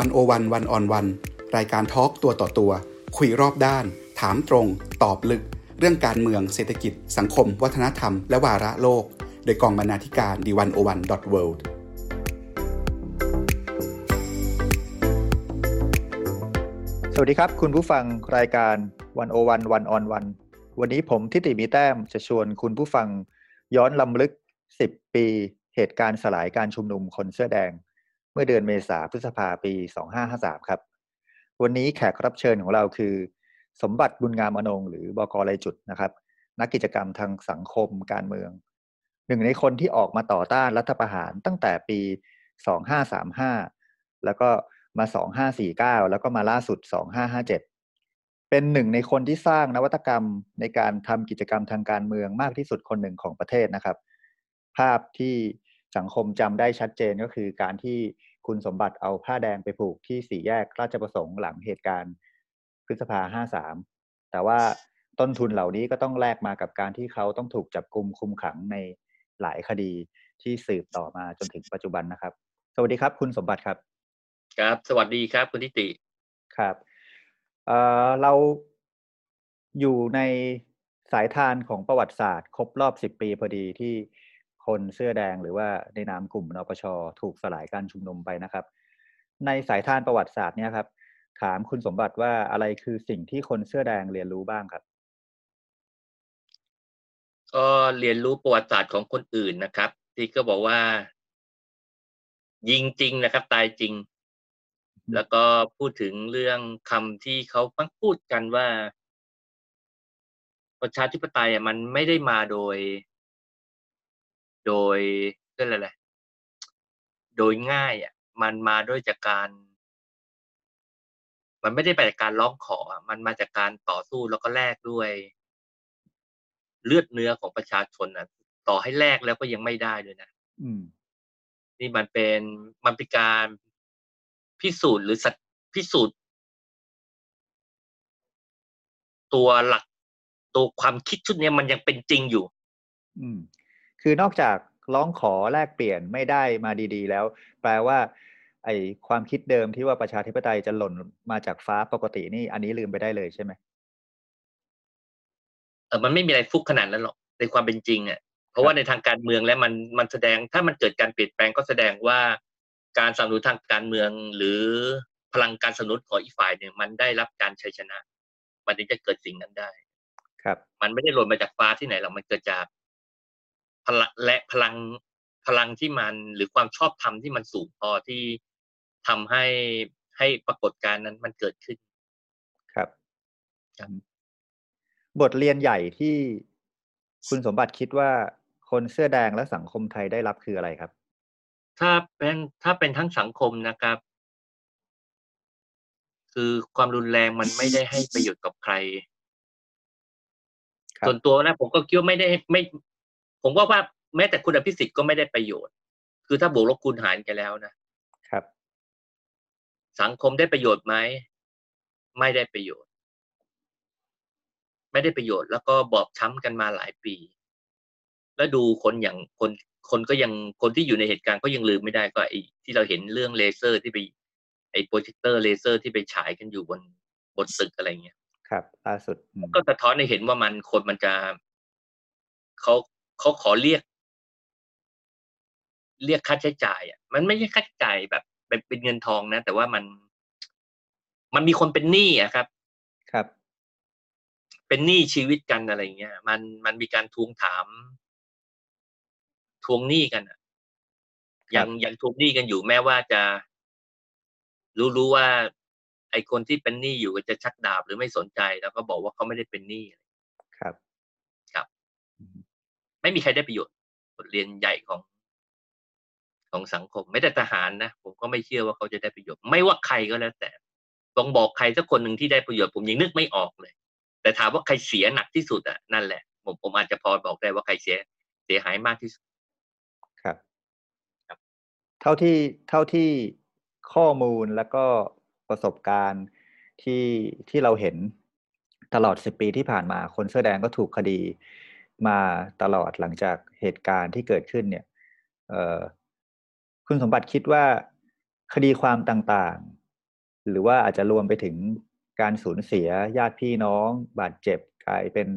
วันโอวันวันออนวันรายการทอล์กตัวต่อตัว คุยรอบด้าน ถามตรง ตอบลึก เรื่องการเมืองเศรษฐกิจ สังคม วัฒนธรรม และวาระโลก โดยกองบรรณาธิการดีวันโอวันดอทเวิลด์สวัสดีครับ คุณผู้ฟังรายการวันโอวันวันออนวันวันนี้ผมทิติมีแต้มจะชวนคุณผู้ฟังย้อนลำลึก 10 ปี เหตุการณ์สลายการชุมนุมคนเสื้อแดง มื่อเดือนเมษาพฤษภาปี 2553 ครับ วันนี้แขกรับเชิญของเราคือ สมบัติบุญงามอนงหรือบกไรจุดนะครับ นักกิจกรรมทางสังคมการเมือง หนึ่งในคนที่ออกมาต่อต้านรัฐประหารตั้งแต่ปี 2535 แล้วก็มา 2549 แล้วก็มาล่าสุด 2557 เป็นหนึ่งในคนที่สร้างนวัตกรรมในการทำกิจกรรมทางการเมืองมากที่สุดคนหนึ่งของประเทศนะครับ ภาพที่สังคมจำได้ชัดเจนก็คือการที่ คุณสมบัติเอาผ้าแดงไปผูกที่สี่แยกราชประสงค์หลังเหตุการณ์พฤษภาห้าสามแต่ว่าต้นทุนเหล่านี้ก็ต้องแลกมากับการที่เขาต้องถูกจับกลุมคุมขังในหลายคดีที่สืบต่อมาจนถึงปัจจุบันนะครับ สวัสดีครับ คุณสมบัติครับ ครับ สวัสดีครับ คุณทิติครับเอ่อเราอยู่ในสายทานของประวัติศาสตร์ ครบรอบสิบปีพอดีที่ คนเสื้อแดงหรือว่าในนามกลุ่มนปชถูกสลายการชุมนุมไปนะครับ ในสายทานประวัติศาสตร์เนี่ยครับ ถามคุณสมบัติว่าอะไรคือสิ่งที่คนเสื้อแดงเรียนรู้บ้างครับก็เรียนรู้ประวัติศาสตร์ของคนอื่นนะครับ ที่ก็บอกว่า ยิงจริงนะครับ ตายจริง แล้วก็พูดถึงเรื่องคำที่เขาพังพูดกันว่า ประชาธิปไตยมันไม่ได้มาโดย โดยเรื่องอะไรโดยง่ายอะ มันมาด้วยจากการ มันไม่ได้ไปจากการร้องขอ มันมาจากการต่อสู้แล้วก็แลกด้วย เลือดเนื้อของประชาชนนะต่อให้แลกแล้วก็ยังไม่ได้ด้วยนะอืมนี่มันเป็นมันเป็นการพิสูจน์หรือสัตพิสูจน์ ตัวหลักตัวความคิดชุดนี้มันยังเป็นจริงอยู่อืม คือนอกจากร้องขอแลกเปลี่ยนไม่ได้มาดีๆ แล้ว แปลว่า ไอความคิดเดิมที่ว่าประชาธิปไตยจะหล่นมาจากฟ้าปกตินี่ อันนี้ลืมไปได้เลยใช่ไหมเออมันไม่มีอะไรฟุกขนาดนั้นหรอกในความเป็นจริงอะเพราะว่าในทางการเมืองแล้วมันมันแสดงถ้ามันเกิดการเปลี่ยนแปลงก็แสดงว่าการสนับสนุนทางการเมืองหรือพลังการสนับสนุนของอีกฝ่ายหนึ่งมันได้รับการชัยชนะ มันถึงจะเกิดสิ่งนั้นได้ ครับ มันไม่ได้หล่นมาจากฟ้าที่ไหนหรอกมันเกิดจาก พลังและพลังพลังที่มันหรือความชอบธรรมที่มันสูงพอที่ทำให้ให้ปรากฏการณ์นั้นมันเกิดขึ้น ครับครับ บทเรียนใหญ่ที่คุณสมบัติคิดว่าคนเสื้อแดงและสังคมไทยได้รับคืออะไรครับ ถ้าเป็นถ้าเป็นทั้งสังคมนะครับ คือความรุนแรงมันไม่ได้ให้ประโยชน์กับใครครับส่วนตัวนะผมก็คิดว่าไม่ได้ไม่ ผมว่าว่าแม้แต่คุณอภิสิทธิ์ก็ไม่ได้ประโยชน์ คือถ้าบวกลบคูณหารกันแล้วนะครับ สังคมได้ประโยชน์ไหมไม่ได้ประโยชน์ ไม่ได้ประโยชน์ แล้วก็บอบช้ำกันมาหลายปี แล้วดูคนอย่างคนคนก็ยังคนที่อยู่ในเหตุการณ์ก็ยังลืมไม่ได้ก็ไอ้ที่เราเห็นเรื่องเลเซอร์ที่ไปไอ้โปรเจคเตอร์เลเซอร์ที่ไปฉายกันอยู่บนบนตึกอะไรเงี้ยครับล่าสุดอืมก็สะท้อนให้เห็นว่ามันคนมันจะเขา เขาขอเรียก เรียกค่าใช้จ่ายอะมันไม่ใช่ค่าใช้จ่ายแบบเป็นเป็นเงินทองนะ แต่ว่ามัน มันมีคนเป็นหนี้อะครับ ครับ เป็นหนี้ชีวิตกันอะไรเงี้ย มันมันมีการทวงถาม ทวงหนี้กันอะยังยังทวงหนี้กันอยู่แม้ว่าจะรู้รู้ว่า ไอ้คนที่เป็นหนี้อยู่ก็จะชักดาบหรือไม่สนใจ แล้วก็บอกว่าเขาไม่ได้เป็นหนี้ครับครับอืม ไม่มีใครได้ประโยชน์บทเรียนใหญ่ของของสังคมไม่แต่ทหารนะผมก็ไม่เชื่อว่าเขาจะได้ประโยชน์ ไม่ว่าใครก็แล้วแต่ต้องบอกใครสักคนหนึ่งที่ได้ประโยชน์ผมยังนึกไม่ออกเลย แต่ถามว่าใครเสียหนักที่สุดอะนั่นแหละ ผมผมอาจจะพอบอกได้ว่าใครเสียเสียหายมากที่สุดครับครับ เท่าที่เท่าที่ข้อมูลแล้วก็ประสบการณ์ที่ที่เราเห็นตลอดสิบปีที่ผ่านมา คนเสื้อแดงก็ถูกคดี มาตลอดหลังจากเหตุการณ์ที่เกิดขึ้นเนี่ยคุณสมบัติคิดว่าคดีความต่างๆ หรือว่าอาจจะรวมไปถึงการสูญเสียญาติพี่น้อง บาดเจ็บกลายเป็น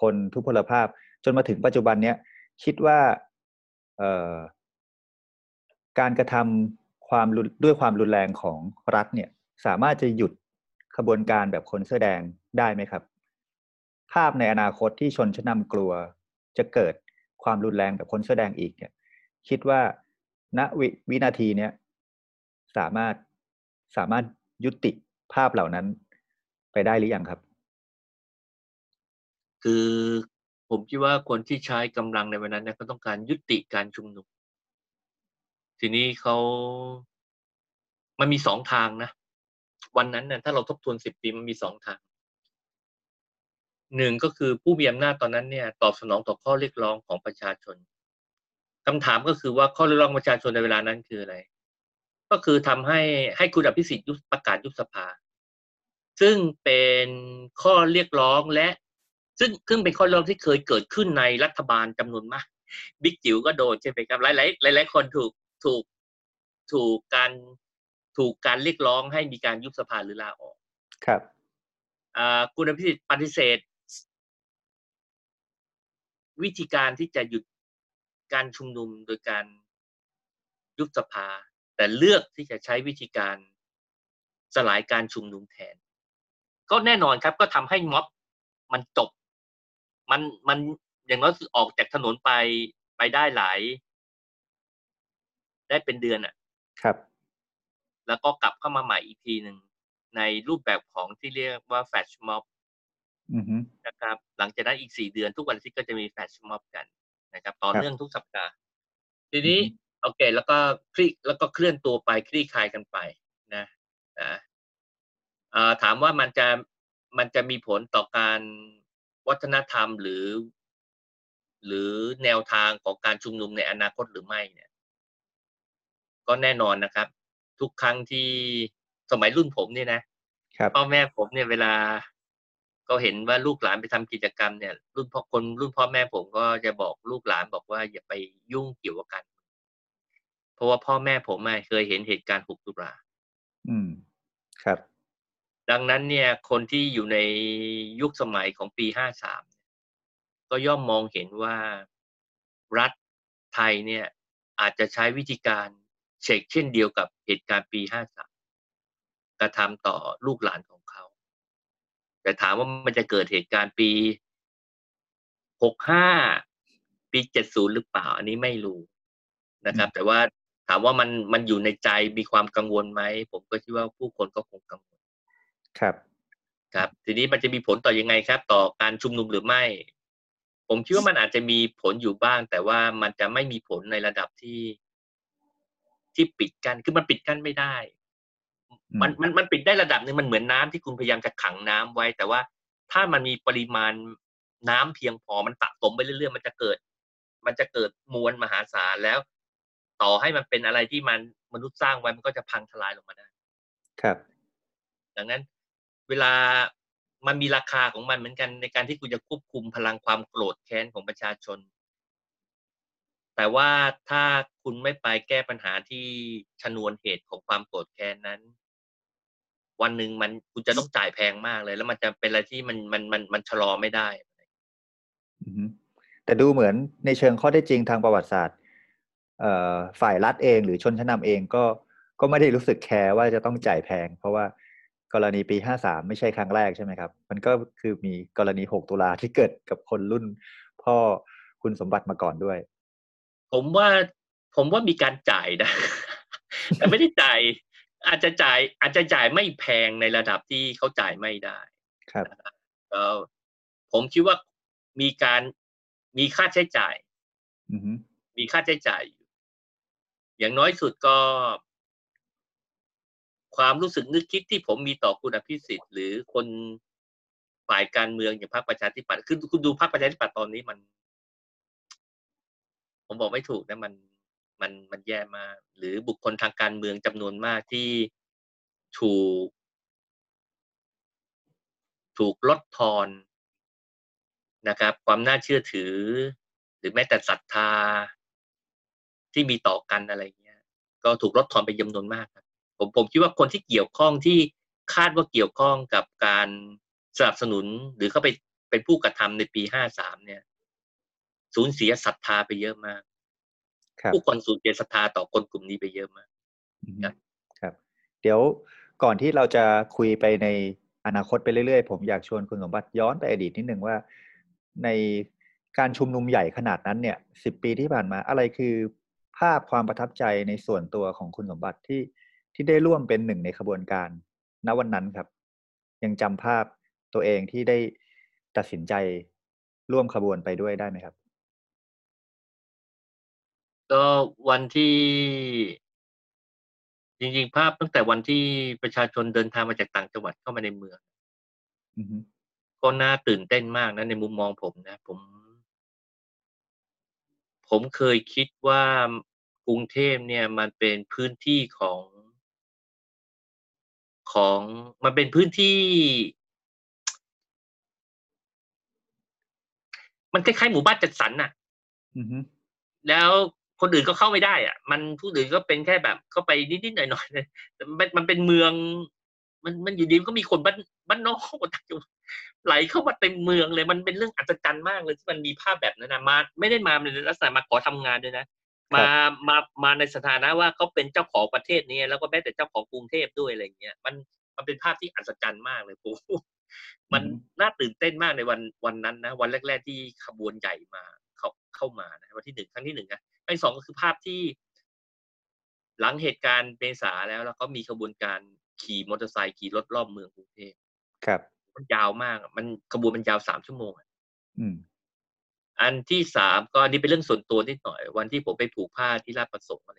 คนทุพพลภาพ จนมาถึงปัจจุบันเนี้ยคิดว่าการกระทำความด้วยความรุนแรงของรัฐเนี่ย สามารถจะหยุดขบวนการแบบคนเสื้อแดงได้ไหมครับ ภาพในอนาคตที่ชนชั้นนำกลัว จะเกิดความรุนแรงแบบคนเสื้อแดงอีกเนี่ย คิดว่าณววินาทีเนี้ยสามารถสามารถยุติภาพเหล่านั้นไปได้หรือยังครับ คือผมคิดว่าคนที่ใช้กำลังในวันนั้นเนี่ยเขาต้องการยุติการชุมนุม ทีนี้เขามันมีสองทางนะ วันนั้นเนี่ยถ้าเราทบทวนสิบปีมันมีสองทาง หนึ่งก็คือผู้มีอำนาจตอนนั้นเนี่ยตอบสนองต่อข้อเรียกร้องของประชาชนคำถามก็คือว่าข้อเรียกร้องประชาชนในเวลานั้นคืออะไร ก็คือทำให้ให้คุณอภิสิทธิ์ยุบประกาศยุบสภา ซึ่งเป็นข้อเรียกร้องและซึ่งซึ่งเป็นข้อเรียกร้องที่เคยเกิดขึ้นในรัฐบาลจำนวนมากบิ๊กจิ๋วก็โดนใช่ไหมครับ หลายหลายหลายคนถูกถูกถูกการถูกการเรียกร้องให้มีการยุบสภาหรือลาออก ครับคุณอภิสิทธิ์ปฏิเสธ วิธีการที่จะหยุดการชุมนุมโดยการยุบสภา แต่เลือกที่จะใช้วิธีการสลายการชุมนุมแทน ก็แน่นอนครับ ก็ทำให้ม็อบมันจบ มันมันอย่างน้อยออกจากถนนไปไปได้หลาย ได้เป็นเดือนอะ ครับ แล้วก็กลับเข้ามาใหม่อีกทีหนึ่งในรูปแบบของที่เรียกว่าแฟชม็อบ นะครับ หลังจากนั้นอีกสี่เดือนทุกวันที่ก็จะมีแฟชม็อบกันนะครับ ต่อเนื่องทุกสัปดาห์ ทีนี้โอเค แล้วก็คลี่แล้วก็เคลื่อนตัวไปคลี่คลายกันไปนะนะถามว่ามันจะมันจะมีผลต่อการวัฒนธรรมหรือ หรือแนวทางของการชุมนุมในอนาคตหรือไม่เนี่ย ก็แน่นอนนะครับ ทุกครั้งที่สมัยรุ่นผมเนี่ยนะพ่อแม่ผมเนี่ยเวลา ก็เห็นว่าลูกหลานไปทำกิจกรรมเนี่ย รุ่นพ่อคนรุ่นพ่อแม่ผมก็จะบอกลูกหลานบอกว่าอย่าไปยุ่งเกี่ยวกับกันเพราะว่าพ่อแม่ผมเคยเห็นเหตุการณ์หกตุลาอืม ครับ ดังนั้นเนี่ย คนที่อยู่ในยุคสมัยของปีห้าสามก็ย่อมมองเห็นว่ารัฐไทยเนี่ย อาจจะใช้วิธีการเช็คเช่นเดียวกับเหตุการณ์ปีห้าสามกระทำต่อลูกหลานของเขา แต่ถามว่ามันจะเกิดเหตุการณ์ปีหกห้าปีเจ็ดศูนย์หรือเปล่า อันนี้ไม่รู้นะครับ แต่ว่าถามว่ามันมันอยู่ในใจมีความกังวลไหม ผมก็คิดว่าผู้คนก็คงกังวล ครับ ครับ ทีนี้มันจะมีผลต่อยังไงครับ ต่อการชุมนุมหรือไม่ ผมคิดว่ามันอาจจะมีผลอยู่บ้าง แต่ว่ามันจะไม่มีผลในระดับที่ที่ปิดกันคือมันปิดกั้นไม่ได้ มันมันมันปิดได้ระดับนึงมันเหมือนน้าที่คุณพยายามจะขังน้ำไว้ แต่ว่าถ้ามันมีปริมาณน้ำเพียงพอมันสะสมไปเรื่อยๆ มันจะเกิด มันจะเกิดมวลมหาศาลแล้ว ต่อให้มันเป็นอะไรที่มันมนุษย์สร้างไว้มันก็จะพังทลายลงมาได้ ครับ ดังนั้น เวลามันมีราคาของมันเหมือนกันในการที่คุณจะควบคุมพลังความโกรธแค้นของประชาชน แต่ว่าถ้าคุณไม่ไปแก้ปัญหาที่ชนวนเหตุของความโกรธแค้นนั้น วันหนึ่งมันคุณจะต้องจ่ายแพงมากเลย แล้วมันจะเป็นอะไรที่มันมันมันมันชะลอไม่ได้แต่ดูเหมือนในเชิงข้อได้จริงทางประวัติศาสตร์ฝ่ายรัฐเองหรือชนชั้นนาเองก็ก็ไม่ได้รู้สึกแคร์ว่าจะต้องจ่ายแพง เพราะว่ากรณีปีห้าสามไม่ใช่ครั้งแรกใช่ไหมครับ มันก็คือมีกรณีหกตุลาที่เกิดกับคนรุ่นพ่อคุณสมบัติมาก่อนด้วย ผมว่าผมว่ามีการจ่ายนะแต่ไม่ได้จ่าย อาจจะจ่าย อาจจะจ่ายไม่แพงในระดับที่เขาจ่ายไม่ได้ครับผมคิดว่ามีการมีค่าใช้จ่ายมีค่าใช้จ่ายอยู่อย่างน้อยสุดก็ ความรู้สึกนึกคิดที่ผมมีต่อคุณอภิสิทธิ์หรือคนฝ่ายการเมืองอย่างพรรคประชาธิปัตย์คือคุณดูพรรคประชาธิปัตย์ตอนนี้มัน ผมบอกไม่ถูกนะมันมันมันแย่มาก หรือบุคคลทางการเมืองจำนวนมากที่ถูก ถูกลดทอนนะครับ ความน่าเชื่อถือ หรือแม้แต่ศรัทธาที่มีต่อกันอะไรเงี้ย ก็ถูกลดทอนไปจำนวนมากครับผมผมคิดว่าคนที่เกี่ยวข้องที่คาดว่าเกี่ยวข้องกับการสนับสนุนหรือเข้าไปเป็นผู้กระทำในปีห้าสามเนี่ย สูญเสียศรัทธาไปเยอะมากครับผู้คนสูญเสียศรัทธาต่อคนกลุ่มนี้ไปเยอะมากอืมครับครับ เดี๋ยวก่อนที่เราจะคุยไปในอนาคตไปเรื่อยๆ ผมอยากชวนคุณสมบัติย้อนไปอดีตนิดนึงว่า ในการชุมนุมใหญ่ขนาดนั้นเนี่ยสิบปีที่ผ่านมา อะไรคือภาพความประทับใจในส่วนตัวของคุณสมบัติที่ที่ได้ร่วมเป็นหนึ่งในขบวนการณวันนั้นครับ ยังจำภาพตัวเองที่ได้ตัดสินใจร่วมขบวนไปด้วยได้ไหมครับ ก็วันที่ จริง ๆ ภาพตั้งแต่วันที่ประชาชนเดินทางมาจากต่างจังหวัดเข้ามาในเมืองอือฮึก็น่าตื่นเต้นมากนะในมุมมองผมนะ ผม ผมเคยคิดว่ากรุงเทพเนี่ย มันเป็นพื้นที่ของของมันเป็นพื้นที่ มันคล้ายๆหมู่บ้านจัดสรรน่ะอือฮึแล้ว คนอื่นก็เข้าไม่ได้อะ มันผู้อื่นก็เป็นแค่แบบเข้าไปนิดๆหน่อยๆเลยแต่มันมันเป็นเมือง มันมันอยู่ดีมันก็มีคนบ้านบ้านนอกคนต่างจังหวัดไหลเข้ามาเต็มเมืองเลย มันเป็นเรื่องอัศจรรย์มากเลยที่มันมีภาพแบบนั้นนะมา ไม่ได้มาในลักษณะมาขอทำงานด้วยนะมามามาในสถานะว่าเขาเป็นเจ้าของประเทศนี้แล้วก็แม้แต่เจ้าของกรุงเทพด้วยอะไรอย่างเงี้ยมันมันเป็นภาพที่อัศจรรย์มากเลยโอ้โหมันน่าตื่นเต้นมากในวันวันนั้นนะวันแรก ๆ ที่ขบวนใหญ่มาเข้าเข้ามานะวันที่หนึ่งครั้งที่หนึ่งนะ อันที่สองก็คือภาพที่ หลังเหตุการณ์เมษาแล้ว แล้วก็มีขบวนการขี่มอเตอร์ไซค์ขี่รถรอบเมืองกรุงเทพครับ มันยาวมากอะมันขบวนมันยาวสามชั่วโมงอะอืมอันที่สามก็อันนี่เป็นเรื่องส่วนตัวนิดหน่อย วันที่ผมไปผูกผ้าที่ราชประสงค์อะไร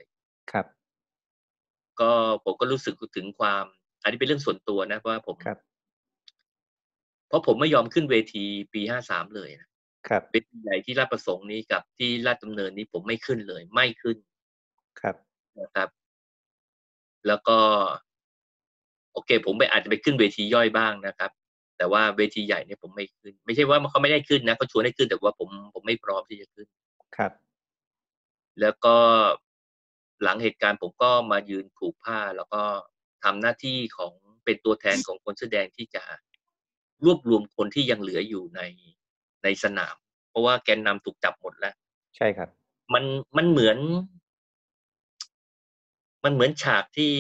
ครับ ก็ผมก็รู้สึกถึงความ อันนี้เป็นเรื่องส่วนตัวนะเพราะว่าผมครับ เพราะผมไม่ยอมขึ้นเวทีปีห้าสามเลยนะ ครับเวทีใหญ่ที่ราชประสงค์นี้กับที่ราชดำเนินนี้ผมไม่ขึ้นเลย ไม่ขึ้นครับนะครับ แล้วก็ โอเค ผมไปอาจจะไปขึ้นเวทีย่อยบ้างนะครับ แต่ว่าเวทีใหญ่เนี่ยผมไม่ขึ้น ไม่ใช่ว่าเขาไม่ได้ขึ้นนะเขาชวนให้ขึ้นแต่ว่าผมผมไม่พร้อมที่จะขึ้นครับ แล้วก็หลังเหตุการณ์ผมก็มายืนผูกผ้า แล้วก็ทำหน้าที่ของเป็นตัวแทนของคนแสอแดงที่จะรวบรวมคนที่ยังเหลืออยู่ใน ในสนาม เพราะว่าแกนนำถูกจับหมดแล้ว ใช่ครับ มันมันเหมือน มันเหมือนฉากที่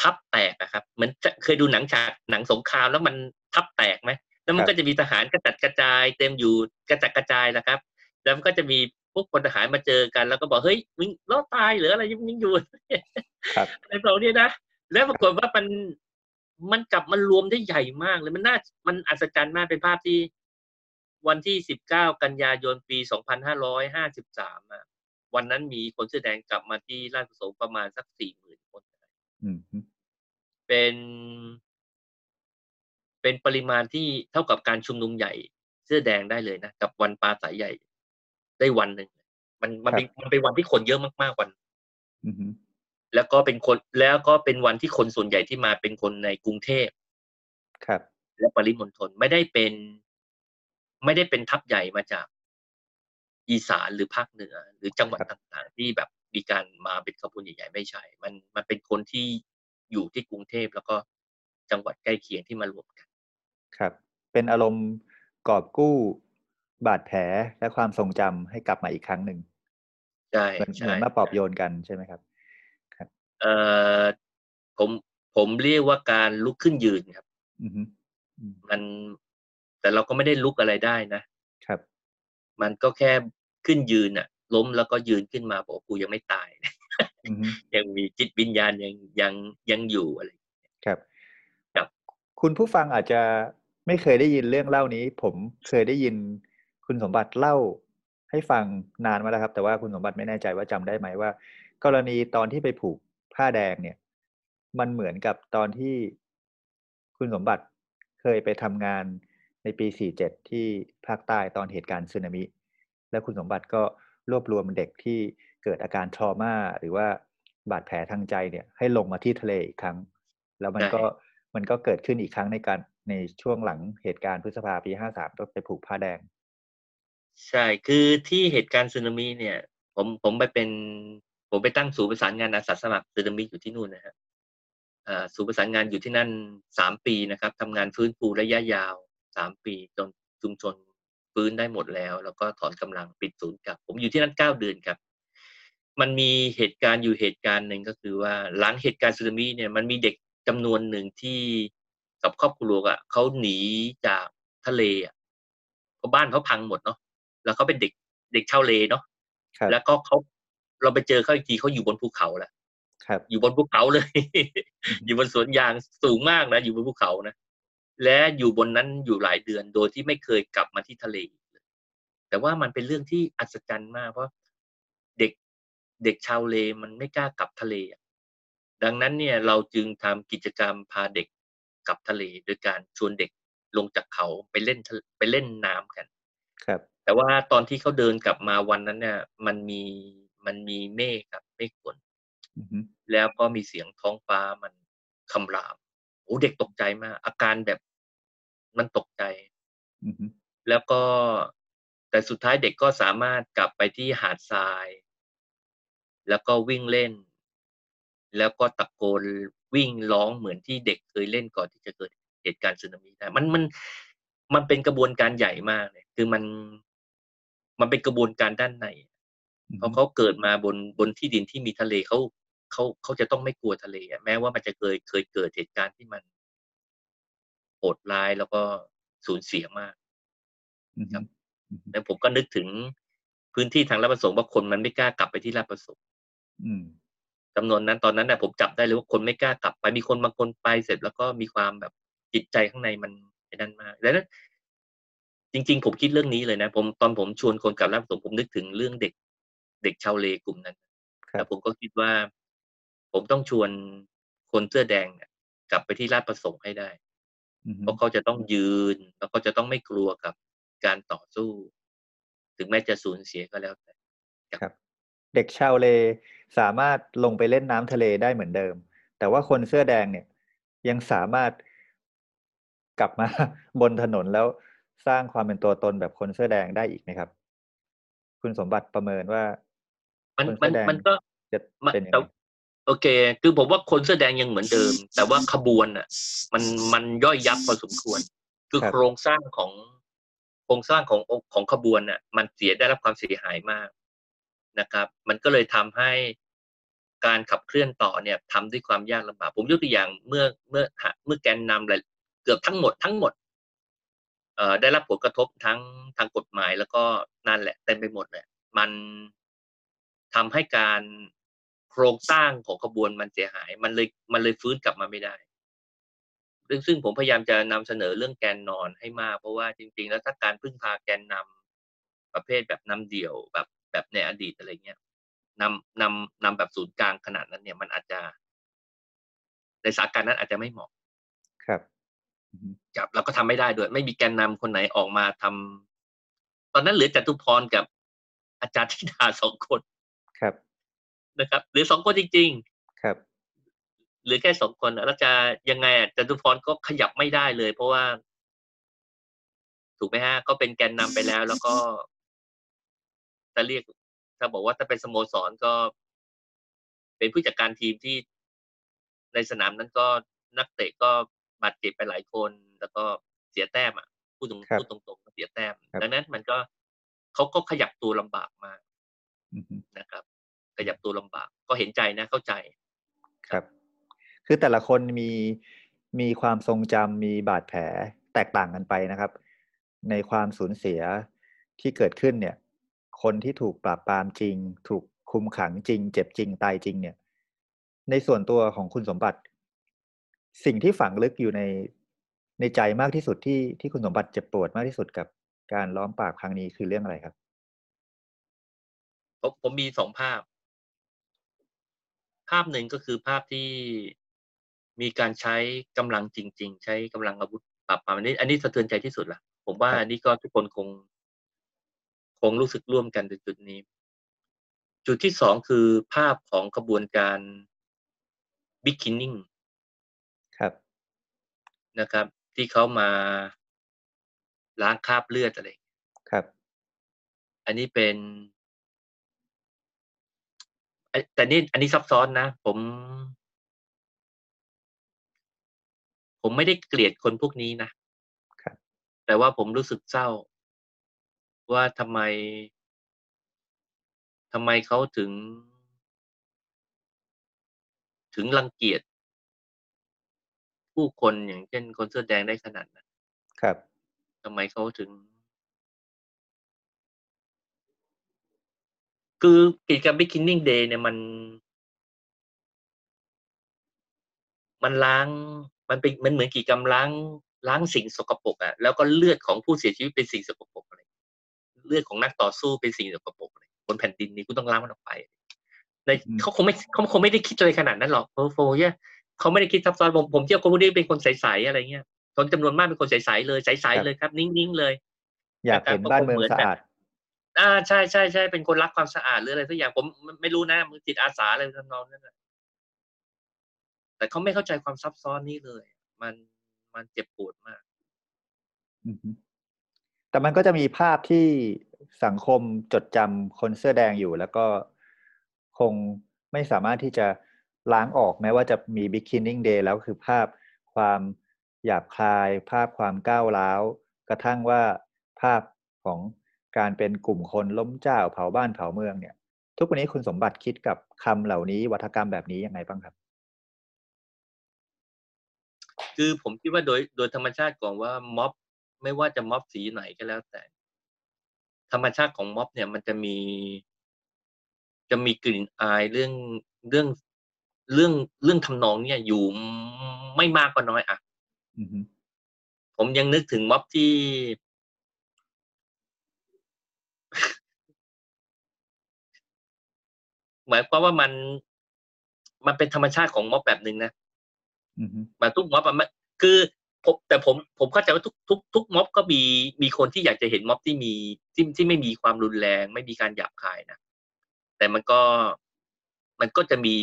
ทับแตกนะครับ เหมือนจะเคยดูหนังฉากหนังสงครามแล้วมันทับแตกไหมแล้วมันครับก็จะมีทหารกระจัดกระจาย เต็มอยู่กระจัดกระจายนะครับ แล้วมันก็จะมีพวกพลทหารมาเจอกัน แล้วก็บอกเฮ้ยมึงรอดตายหรืออะไรยังอยู่ครับอะไรแบบนี้นะแล้วปรากฏว่ามันมันกลับมารวมได้ใหญ่มากเลยมันน่ามันอัศจรรย์มากเป็นภาพที่ วันที่ 19 กันยายนปี 2553อะวันนั้นมีคนเสื้อแดงกลับมาที่ราชประสงค์ประมาณสัก 40,000 คนอืมฮึเป็นเป็นปริมาณที่เท่ากับการชุมนุมใหญ่เสื้อแดงได้เลยนะ กับวันปลาสายใหญ่ ได้วันหนึ่งมันมันเป็นมันเป็นวันที่คนเยอะมากๆวันอืมฮึแล้วก็เป็นคนแล้วก็เป็นวันที่คนส่วนใหญ่ที่มาเป็นคนในกรุงเทพครับ และปริมณฑลไม่ได้เป็น ไม่ได้เป็นทัพใหญ่มาจากอีสานหรือภาคเหนือ หรือจังหวัดครับต่างๆ ที่แบบมีการมาเป็นขบวนใหญ่ๆไม่ใช่ มันมันเป็นคนที่อยู่ที่กรุงเทพแล้วก็จังหวัดใกล้เคียงที่มารวมกัน ครับ เป็นอารมณ์กอบกู้บาดแผลและความทรงจำให้กลับมาอีกครั้งหนึ่งใช่เหมือนใช่เหมือนมาปลอบโยนกันใช่ไหมครับ เอ่อผมผมเรียกว่าการลุกขึ้นยืนครับอืมฮึอืมมัน แต่เราก็ไม่ได้ลุกอะไรได้นะครับ มันก็แค่ขึ้นยืนอะล้มแล้วก็ยืนขึ้นมาบอกกูยังไม่ตายอืมฮึยังมีจิตวิญญาณยังยังยังอยู่อะไรครับ ครับ คุณผู้ฟังอาจจะไม่เคยได้ยินเรื่องเล่านี้ ผมเคยได้ยินคุณสมบัติเล่าให้ฟังนานมาแล้วครับ แต่ว่าคุณสมบัติไม่แน่ใจว่าจำได้ไหมว่า กรณีตอนที่ไปผูกผ้าแดงเนี่ย มันเหมือนกับตอนที่คุณสมบัติเคยไปทำงาน ในปี 47 ที่ภาคใต้ตอนเหตุการณ์สึนามิ แล้วคุณสมบัติก็รวบรวมเด็กที่เกิดอาการทรมาหรือว่าบาดแผลทางใจเนี่ยให้ลงมาที่ทะเลอีกครั้ง แล้วมันใช่ก็มันก็เกิดขึ้นอีกครั้งในการในช่วงหลังเหตุการณ์พฤษภาปี 53ก็ไปผูกผ้าแดง ใช่คือที่เหตุการณ์สึนามิเนี่ย ผมผมไปเป็นผมไปตั้งศูนย์ประสานงานอาสาสมัครสึนามิอยู่ที่นู่นนะฮะศูนย์ประสานงานอยู่ที่นั่นสามปีนะครับทำงานฟื้นฟูระยะยาว สามปีจนชุมชนฟื้นได้หมดแล้ว แล้วก็ถอนกำลังปิดศูนย์กลับผมอยู่ที่นั่นเก้าเดือนครับ มันมีเหตุการณ์อยู่เหตุการณ์หนึ่งก็คือว่าหลังเหตุการณ์สึนามิเนี่ยมันมีเด็กจำนวนหนึ่งที่กับครอบครัวอะเขาหนีจากทะเลอะเพราะบ้านเขาพังหมดเนาะแล้วเขาเป็นเด็กเด็กชาวเลเนาะแล้วก็เขาเราไปเจอเขาอีกทีเขาอยู่บนภูเขาแหละอยู่บนภูเขาเลย อยู่บนสวนยางสูงมากนะอยู่บนภูเขานะ และอยู่บนนั้นอยู่หลายเดือนโดยที่ไม่เคยกลับมาที่ทะเลแต่ว่ามันเป็นเรื่องที่อัศจรรย์มากเพราะเด็กเด็กชาวเลมันไม่กล้ากลับทะเล ดังนั้นเนี่ยเราจึงทำกิจกรรมพาเด็กกลับทะเล โดยการชวนเด็กลงจากเขาไปเล่นไปเล่นน้ำกัน ครับ แต่ว่าตอนที่เขาเดินกลับมาวันนั้นเนี่ย มันมีมันมีเมฆครับเมฆฝนแล้วก็มีเสียงท้องฟ้ามันคำรามโอ้เด็กตกใจมาก อาการแบบมันตกใจแล้วก็แต่สุดท้ายเด็กก็สามารถกลับไปที่หาดทราย แล้วก็วิ่งเล่น แล้วก็ตะโกนวิ่งร้องเหมือนที่เด็กเคยเล่นก่อนที่จะเกิดเหตุการณ์สึนามิได้มันมันมันเป็นกระบวนการใหญ่มากเลยคือมันมันเป็นกระบวนการด้านในเพราะเขาเกิดมาบนบนที่ดินที่มีทะเลเขา เขาเขาจะต้องไม่กลัวทะเลแม้ว่ามันจะเคยเคยเกิดเหตุการณ์ที่มันโหดร้ายแล้วก็สูญเสียมากครับแล้วผมก็นึกถึงพื้นที่ทางลาดประสงค์ว่าคนมันไม่กล้ากลับไปที่ลาดประสงค์จำนวนนั้นตอนนั้นนะผมจับได้เลยว่าคนไม่กล้ากลับไปมีคนบางคนไปเสร็จ แล้วก็มีความแบบจิตใจข้างในมันไอ้นั่นมากแล้วนั้นจริง ๆ ผมคิดเรื่องนี้เลยนะ ผมตอนผมชวนคนกลับลาดประสงค์ผมนึกถึงเรื่องเด็ก เด็กชาวเลกลุ่มนั้นแล้วผมก็คิดว่า ผมต้องชวนคนเสื้อแดงกลับไปที่ลาดประสงค์ให้ได้ เพราะเขาจะต้องยืน แล้วก็จะต้องไม่กลัวกับการต่อสู้ ถึงแม้จะสูญเสียก็แล้วแต่ครับ เด็กชาวเลสามารถลงไปเล่นน้ำทะเลได้เหมือนเดิม แต่ว่าคนเสื้อแดงเนี่ย ยังสามารถกลับมาบนถนนแล้วสร้างความเป็นตัวตนแบบคนเสื้อแดงได้อีกไหมครับ คุณสมบัติประเมินว่า มันมันมันก็จะเป็นยังไง โอเค คือผมว่าคนเสื้อแดงยังเหมือนเดิม แต่ว่าขบวนอะ มันมันย่อยยับพอสมควร คือโครงสร้างของโครงสร้างของของขบวนอะ มันเสียได้รับความเสียหายมากนะครับ มันก็เลยทำให้การขับเคลื่อนต่อเนี่ยทำด้วยความยากลำบากผมยกตัวอย่างเมื่อเมื่อเมื่อแกนนำอะไรเกือบทั้งหมดทั้งหมดเอ่อได้รับผลกระทบทั้งทางกฎหมายแล้วก็นั่นแหละเต็มไปหมดเลยมันทำให้การ โครงสร้างของขบวนมันเสียหาย มันเลยมันเลยฟื้นกลับมาไม่ได้ซึ่งซึ่งผมพยายามจะนำเสนอเรื่องแกนนอนให้มาก เพราะว่าจริง ๆ แล้วถ้าการพึ่งพาแกนนำประเภทแบบนำเดี่ยวแบบแบบในอดีตอะไรเงี้ยนำนำนำแบบศูนย์กลางขนาดนั้นเนี่ยมันอาจจะ ในสถานการณ์นั้นอาจจะไม่เหมาะ ครับกับแล้วก็ทำไม่ได้ด้วย ไม่มีแกนนำคนไหนออกมาทำตอนนั้นเหลือจตุพรกับอาจารย์ธิดาสองคน ครับ นะครับ หรือสองคนจริง ๆ ครับ หรือแค่สองคนแล้วจะยังไงอะจตุพรก็ขยับไม่ได้เลย เพราะว่า ถูกไหมฮะ ก็เป็นแกนนำไปแล้ว แล้วก็ถ้าเรียกถ้าบอกว่าถ้าเป็นสโมสรก็ เป็นผู้จัดการทีมที่ในสนามนั้นก็นักเตะก็บาดเจ็บไปหลายคน แล้วก็เสียแต้มอะพูดตรงพูดตรงๆเสียแต้มดังนั้นมันก็เขาก็ขยับตัวลำบากมากนะครับ ขยับตัวลำบาก ก็เห็นใจนะเข้าใจครับ คือแต่ละคนมีมีความทรงจำมีบาดแผลแตกต่างกันไปนะครับ ในความสูญเสียที่เกิดขึ้นเนี่ย คนที่ถูกปราบปรามจริง ถูกคุมขังจริง เจ็บจริงตายจริงเนี่ย ในส่วนตัวของคุณสมบัติ สิ่งที่ฝังลึกอยู่ในในใจมากที่สุดที่ที่คุณสมบัติเจ็บปวดมากที่สุดกับการล้อมปราบครั้งนี้คือเรื่องอะไรครับผมผมมีสองภาพ ภาพหนึ่งก็คือภาพที่มีการใช้กำลังจริง ๆ ใช้กำลังอาวุธปราบปรามอันนี้ อันนี้สะเทือนใจที่สุดละผมว่าอันนี้ก็ทุกคนคง คงรู้สึกร่วมกันในจุดนี้ จุดที่สองคือภาพของกระบวนการบิ๊กคินนิ่งครับนะครับ ที่เขามาล้างคราบเลือดอะไรครับ อันนี้เป็น แต่นี่อันนี้ซับซ้อนนะ ผม ผมไม่ได้เกลียดคนพวกนี้นะครับแต่ว่าผมรู้สึกเศร้า ว่าทำไมทำไมเขาถึง ถึงรังเกียจผู้คนอย่างเช่นคนเสื้อแดงได้ขนาดนั้นครับทำไมเขาถึง คือกิจกรรม Beginning Day เนี่ยมัน มันล้าง มันเป็นมันเหมือนกิจกรรมล้าง ล้างสิ่งสกปรกอะแล้วก็เลือดของผู้เสียชีวิตเป็นสิ่งสกปรกอะไรเลือดของนักต่อสู้เป็นสิ่งสกปรกอะไรบนแผ่นดินนี้กูต้องล้างมันออกไปในอืมเขาคงไม่เขาคงไม่ได้คิดอะไรขนาดนั้นหรอกโฟโฟเนี่ยเขาไม่ได้คิดซับซ้อนผมผมเชื่อคนพวกนี้เป็นคนใสๆอะไรเงี้ยคนจำนวนมากเป็นคนใสๆเลยใสๆเลยครับ นิ่งๆเลย อยากเห็นบ้านเมืองสะอาด อ่าใช่ใช่ใช่เป็นคนรักความสะอาดหรืออะไรสักอย่างผมไม่รู้นะมือจิตอาสาอะไรทำนองนั้นนะแต่เขาไม่เข้าใจความซับซ้อนนี้เลย มันมันเจ็บปวดมากแต่มันก็จะมีภาพที่สังคมจดจำคนเสื้อแดงอยู่ แล้วก็คงไม่สามารถที่จะล้างออกแม้ว่าจะมี beginning day แล้วคือภาพความหยาบคาย ภาพความก้าวร้าว กระทั่งว่าภาพของ การเป็นกลุ่มคนล้มเจ้าเผาบ้านเผาเมืองเนี่ย ทุกวันนี้คุณสมบัติคิดกับคำเหล่านี้วัฒกรรมแบบนี้ยังไงบ้างครับ คือผมคิดว่าโดยโดยธรรมชาติก่อนว่าม็อบไม่ว่าจะม็อบสีไหนก็แล้วแต่ ธรรมชาติของม็อบเนี่ย มันจะมี จะมีกลิ่นอายเรื่องเรื่องเรื่องเรื่องทำนองเนี่ยอยู่ไม่มากก็น้อยอะอือฮึผมยังนึกถึงม็อบที่ หมายความว่ามัน มันเป็นธรรมชาติของม็อบแบบหนึ่งนะอือฮึมาทุกม็อบอะมันคือผมแต่ผมผมเข้าใจว่าทุกทุกทุกม็อบก็มีมีคนที่อยากจะเห็นม็อบที่มีที่ที่ไม่มีความรุนแรง ไม่มีการหยาบคายนะแต่มันก็มันก็จะมี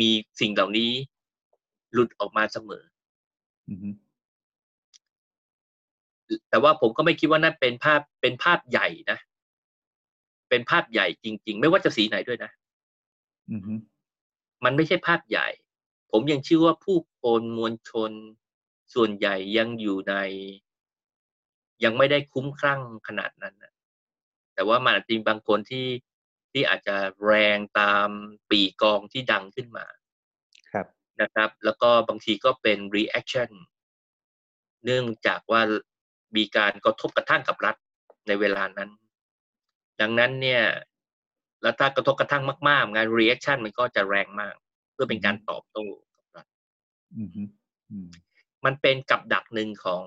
มีสิ่งเหล่านี้หลุดออกมาเสมออือฮึแต่ว่าผมก็ไม่คิดว่านั่นเป็นภาพเป็นภาพใหญ่นะ เป็นภาพใหญ่จริง ๆ ไม่ว่าจะสีไหนด้วยนะอือฮึมันไม่ใช่ภาพใหญ่ ผมยังเชื่อว่าผู้คนมวลชน ส่วนใหญ่ยังอยู่ใน ยังไม่ได้คุ้มคลั่งขนาดนั้นนะแต่ว่ามันอาจจะมีบางคนที่ที่อาจจะแรงตามปีกองที่ดังขึ้นมา ครับนะครับ แล้วก็บางทีก็เป็น reaction เนื่องจากว่ามีการกระทบกระทั่งกับรัฐในเวลานั้น ดังนั้นเนี่ยแล้วถ้ากระทบกระทั่งมาก ๆ งาน reaction มันก็จะแรงมาก เพื่อเป็นการตอบโต้กับรัฐอือฮึอืมมันเป็นกับดักหนึ่งของ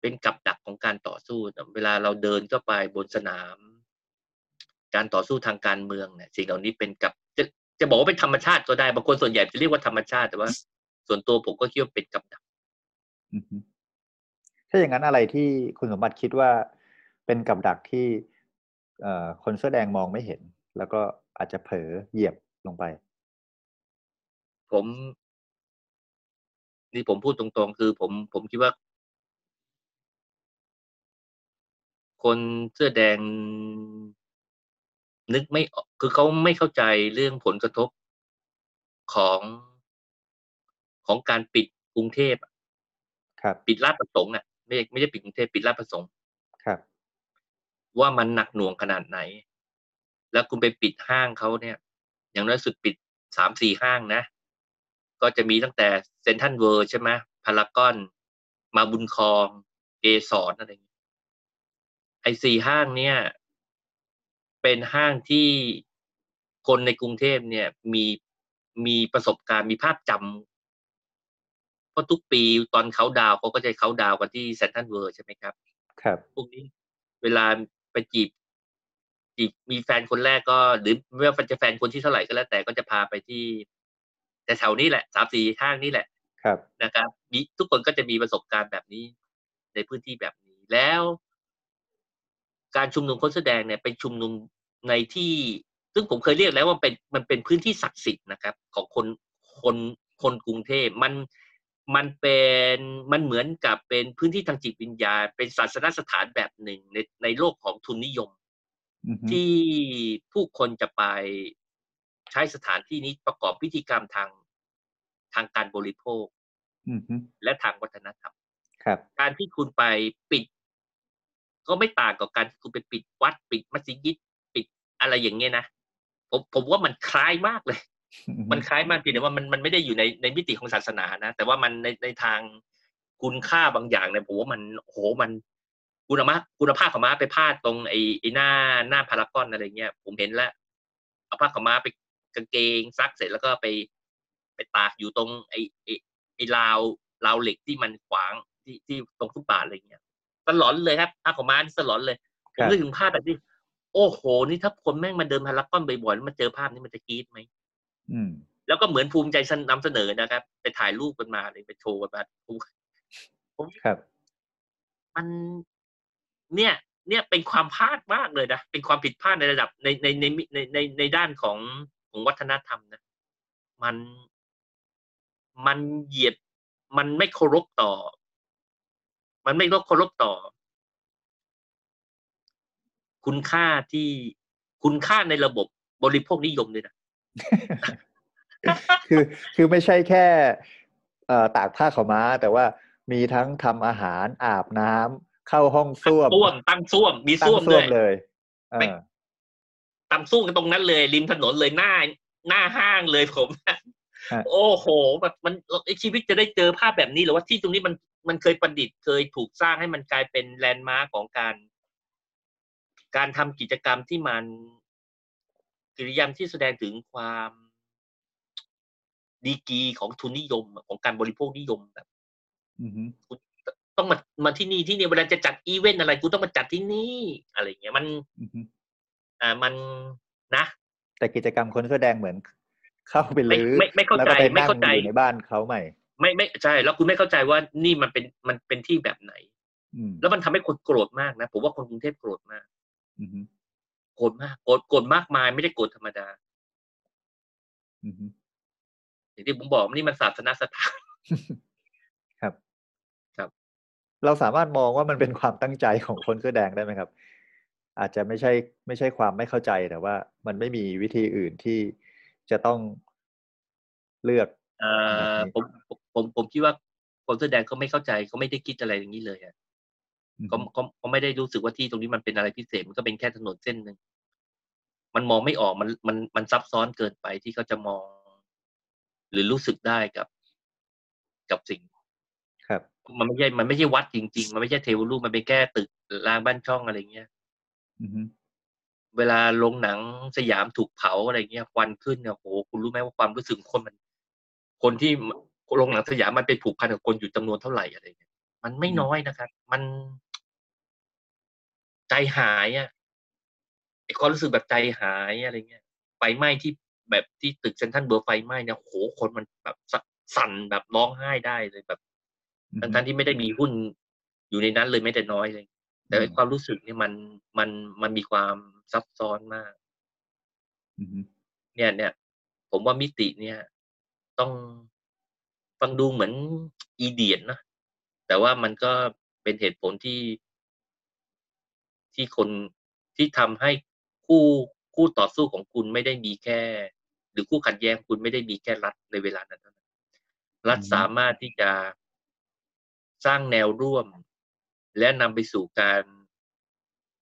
เป็นกับดักของการต่อสู้นะเวลาเราเดินเข้าไปบนสนาม การต่อสู้ทางการเมืองเนี่ยสิ่งเหล่านี้เป็นกับจะจะบอกว่าเป็นธรรมชาติก็ได้บางคนส่วนใหญ่จะเรียกว่าธรรมชาติแต่ว่า ส่วนตัวผมก็คิดว่าเป็นกับดักอือฮึถ้าอย่างนั้นอะไรที่คุณสมบัติคิดว่า เป็นกับดักที่เอ่อคนเสื้อแดงมองไม่เห็น แล้วก็อาจจะเผลอเหยียบลงไป ผมนี่ผมพูดตรงๆ คือผมผมคิดว่า คนเสื้อแดง นึกไม่ออกคือเขาไม่เข้าใจเรื่องผลกระทบของของการปิดกรุงเทพอะครับ ปิดลาดประสงค์อะ ไม่ใช่ไม่ใช่ปิดกรุงเทพปิดลาดประสงค์ครับ ว่ามันหนักหน่วงขนาดไหน แล้วคุณไปปิดห้างเขาเนี่ย อย่างน้อยสุดปิดสามสี่ห้างนะ ก็จะมีตั้งแต่เซนทันเวิร์ใช่ไหมพารากอน มาบุญครอง เกสรอะไรอย่างเงี้ยไอ้สี่ห้างเนี่ย เป็นห้างที่คนในกรุงเทพเนี่ยมีมีประสบการณ์มีภาพจำเพราะทุกปีตอนเขาดาวน์เขาก็จะเขาดาวน์กันที่เซนทันเวิร์ใช่ไหมครับ ครับพวกนี้ เวลา ไปจีบจีบมีแฟนคนแรกก็ หรือไม่ว่าจะแฟนคนที่เท่าไหร่ก็แล้ว แต่ก็จะพาไปที่แต่แถวนี้แหละสามสี่ห้างนี่แหละ ครับนะครับมีทุกคนก็จะมีประสบการณ์แบบนี้ ในพื้นที่แบบนี้แล้ว การชุมนุมคนแสอแดงเนี่ยเป็นชุมนุมในที่ ซึ่งผมเคยเรียกแล้วว่าเป็นมันเป็นพื้นที่ศักดิ์สิทธิ์นะครับ ของคนคนคนกรุงเทพมัน มันเป็นมันเหมือนกับเป็นพื้นที่ทางจิตวิญญาณ เป็นศาสนสถานแบบหนึ่งในในโลกของทุนนิยม ที่ผู้คนจะไปใช้สถานที่นี้ประกอบพิธีกรรมทางทางการบริโภคและทางวัฒนธรรมครับการที่คุณไปปิด ก็ไม่ต่างกับการที่คุณไปปิดวัด ปิดมัสยิด ปิดอะไรอย่างเงี้ยนะผมผมว่ามันคล้ายมากเลย มันคล้ายมากทีเดียวว่ามันมันไม่ได้อยู่ในในมิติของศาสนานะ แต่ว่ามันในในทางคุณค่าบางอย่างเนี่ยผมว่ามันโหมันคุณภาพคุณภาพของม้าไปพาดตรงไอ้ไอ้หน้าหน้าพารากอนอะไรเงี้ยผมเห็นแล้วเอาผ้าของม้าไปกางเกงซักเสร็จแล้วก็ไป ไปตากอยู่ตรงไอ้ไอ้ไอ้ราวราวเหล็กที่มันขวางที่ที่ตรงฟุตบาทอะไรเงี้ยสลอนเลยครับผ้าของม้าที่สลอนเลยผมนึกถึงภาพแบบที่โอ้โห นี่ถ้าคนแม่งมาเดินพารากอนบ่อยๆมาเจอภาพนี้มันจะกรี๊ดไหม แล้วก็เหมือนภูมิใจนำเสนอนะครับ ไปถ่ายรูปกันมาเลยไปโชว์กันมาผมครับ มันเนี่ย เนี่ยเป็นความพลาดมากเลยนะเป็นความผิดพลาดในระดับในในในในในในด้านของของวัฒนธรรมนะมันมันเหยียดมันไม่เคารพต่อ มันไม่เคารพต่อ คุณค่าที่คุณค่าในระบบบริโภคนิยมเลยนะ คือคือไม่ใช่แค่เอ่อตากผ้าขาวม้า แต่ว่ามีทั้งทำอาหารอาบน้ำเข้าห้องส้วมส้วมตั้งส้วมมีส้วมด้วยเลยตั้งส้วมกันตรงนั้นเลย ริมถนนเลยหน้า หน้าห้างเลยผมโอ้โหแบบมันชีวิตจะได้เจอภาพแบบนี้หรือว่าที่ตรงนี้มันมันเคยประดิษฐ์เคยถูกสร้างให้มันกลายเป็นแลนด์มาร์กของการ การทำกิจกรรมที่มัน กิริยามที่แสดงถึงความดีกรีของทุนนิยมของการบริโภคนิยมแบบต้องมามาที่นี่ที่นี่เวลาจะจัดอีเวนต์อะไรกูต้องมาจัดที่นี่อะไรเงี้ยมันอ่ามันนะ แต่กิจกรรมคนแสดงเหมือนเข้าไปลื้อไม่ไม่เข้าใจไม่เข้าใจในบ้านเขาใหม่ ไม่ไม่ใช่ แล้วคุณไม่เข้าใจว่านี่มันเป็นมันเป็นที่แบบไหนแล้วมันทำให้คนโกรธมากนะผมว่าคนกรุงเทพโกรธมาก โกรธมากโกรธโกรธมากมายไม่ได้โกรธธรรมดาดาอย่างที่ผมบอกนี่มันศาสนาสถานครับ ครับ เราสามารถมองว่ามันเป็นความตั้งใจของคนเสื้อแดงได้ไหมครับ อาจจะไม่ใช่ ไม่ใช่ความไม่เข้าใจแต่ว่า มันไม่มีวิธีอื่นที่จะต้องเลือกอ่าผมผมผมคิดว่าคนเสื้อแดงเขาไม่เข้าใจเขาไม่ได้คิดอะไรอย่างนี้เลยอะ เขาเขาเขาไม่ได้รู้สึกว่าที่ตรงนี้มันเป็นอะไรพิเศษมันก็เป็นแค่ถนนเส้นหนึ่งมันมองไม่ออกมันมันมันซับซ้อนเกินไปที่เขาจะมอง หรือรู้สึกได้กับ กับสิ่ง ครับ มันไม่ใช่มันไม่ใช่วัดจริง ๆ มันไม่ใช่เทวรูปมันเป็นแค่ตึกรางบ้านช่องอะไรเงี้ยเวลาลงหนังสยามถูกเผาอะไรเงี้ยควันขึ้นเนี่ยโหคุณรู้ไหมว่าความรู้สึกคนมัน คนที่ลงหนังสยามมันไปผูกพันกับคนอยู่จำนวนเท่าไหร่อะไรเงี้ยมันไม่น้อยนะครับ มัน ใจหายอะไอความรู้สึกแบบใจหายอะไรเงี้ยไฟไหม้ที่แบบที่ตึกเซนทันเบอร์ไฟไหม้เนี่ยโหคนมันแบบสั่นแบบร้องไห้ได้เลยแบบทั้งที่ไม่ได้มีหุ้นอยู่ในนั้นเลยไม่แต่น้อยเลย แต่ความรู้สึกเนี่ยมันมันมันมีความซับซ้อนมากเนี่ยเนี่ย ผมว่ามิติเนี่ย ต้องฟังดูเหมือนอีเดียนนะแต่ว่ามันก็เป็นเหตุผลที่ ที่คนที่ทำให้คู่คู่ต่อสู้ของคุณไม่ได้มีแค่ หรือคู่ขัดแย้งคุณไม่ได้มีแค่รัฐในเวลานั้นรัฐสามารถที่จะสร้างแนวร่วม และนำไปสู่การ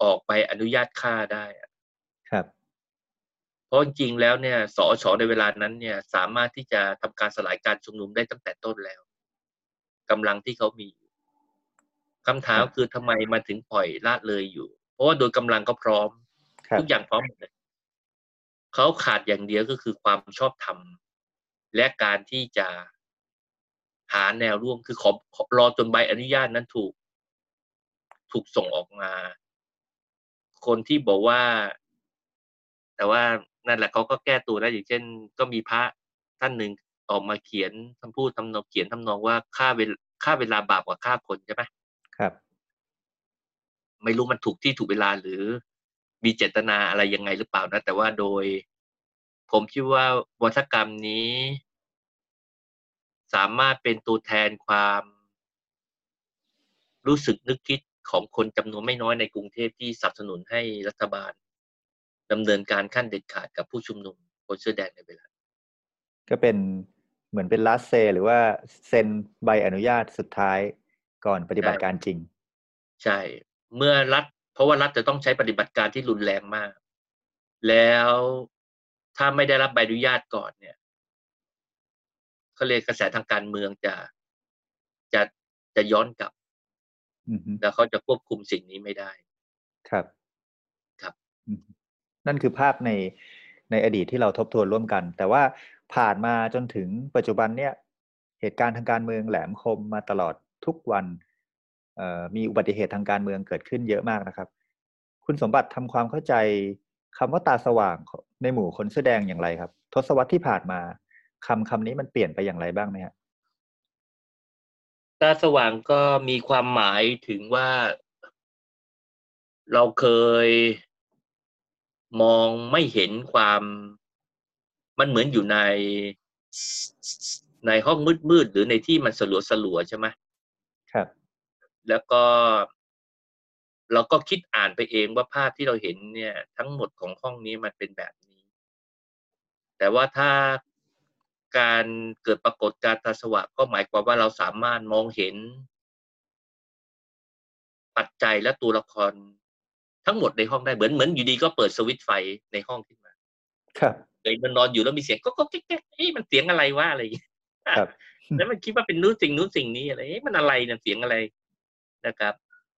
ออกไปอนุญาตฆ่าได้ครับ เพราะจริงๆแล้วเนี่ยสอชอในเวลานั้นเนี่ย สามารถที่จะทำการสลายการชุมนุมได้ตั้งแต่ต้นแล้วกำลังที่เขามีคำถามคือทำไมมาถึงปล่อยละเลยอยู่ เพราะว่าโดยกำลังก็พร้อม ทุกอย่างพร้อมหมดเลยเขาขาดอย่างเดียวก็คือความชอบธรรมและการที่จะหาแนวร่วมคือขอรอจนใบอนุญาตนั้นถูก ถูกส่งออกมา คนที่บอกว่า แต่ว่านั่นแหละเขาก็แก้ตัวได้อย่างเช่น ก็มีพระท่านหนึ่งออกมาเขียนคำพูดทำนองเขียนทำนองว่าค่าเวลค่าเวลาบาปกว่าค่าคนใช่ไหมครับ ไม่รู้มันถูกที่ถูกเวลาหรือมีเจตนาอะไรยังไงหรือเปล่านะ แต่ว่าโดย ผมคิดว่าวัฒกรรมนี้ สามารถเป็นตัวแทนความ รู้สึกนึกคิดของคนจำนวนไม่น้อยในกรุงเทพที่สนับสนุนให้รัฐบาลดำเนินการขั้นเด็ดขาดกับผู้ชุมนุมคนเสื้อแดงในเวลา ก็เป็นเหมือนเป็นลาสเซ หรือว่าเซ็นใบอนุญาตสุดท้ายก่อนปฏิบัติการจริง ใช่ เมื่อรัฐ เพราะว่ารัฐจะต้องใช้ปฏิบัติการที่รุนแรงมาก แล้วถ้าไม่ได้รับใบอนุญาตก่อนเนี่ยเขาเรียกกระแสทางการเมืองจะจะจะย้อนกลับอือฮึแล้วเขาจะควบคุมสิ่งนี้ไม่ได้ ครับครับอืมนั่นคือภาพในในอดีตที่เราทบทวนร่วมกัน แต่ว่าผ่านมาจนถึงปัจจุบันเนี่ย เหตุการณ์ทางการเมืองแหลมคมมาตลอดทุกวันเอ่อ มีอุบัติเหตุทางการเมืองเกิดขึ้นเยอะมากนะครับ คุณสมบัติทำความเข้าใจคำว่าตาสว่างในหมู่คนเสื้อแดงอย่างไรครับ ทศวรรษที่ผ่านมาคำคำนี้มันเปลี่ยนไปอย่างไรบ้างไหมฮะตาสว่างก็มีความหมายถึงว่า เราเคยมองไม่เห็นความมันเหมือนอยู่ในในห้องมืดๆหรือในที่มันสลัวสลัวๆใช่ไหมครับ แล้วก็ เราก็คิดอ่านไปเองว่าภาพที่เราเห็นเนี่ย ทั้งหมดของห้องนี้มันเป็นแบบนี้ แต่ว่าถ้าการเกิดปรากฏการณ์ตาสว่างก็หมายความว่าเราสามารถมองเห็น ปัจจัยและตัวละครทั้งหมดในห้องได้เหมือนเหมือนอยู่ดีก็เปิดสวิตช์ไฟในห้องขึ้นมา ครับเลยมันนอนอยู่แล้วมีเสียงก็ก็แก๊กแก๊กเอ๊ะมันเสียงอะไรวะอะไรอย่างเงี้ยครับแล้วมันคิดว่าเป็นนู้นสิ่งนู้นสิ่งนี้อะไรเอ๊ะมันอะไรเนี่ยเสียงอะไร นะครับ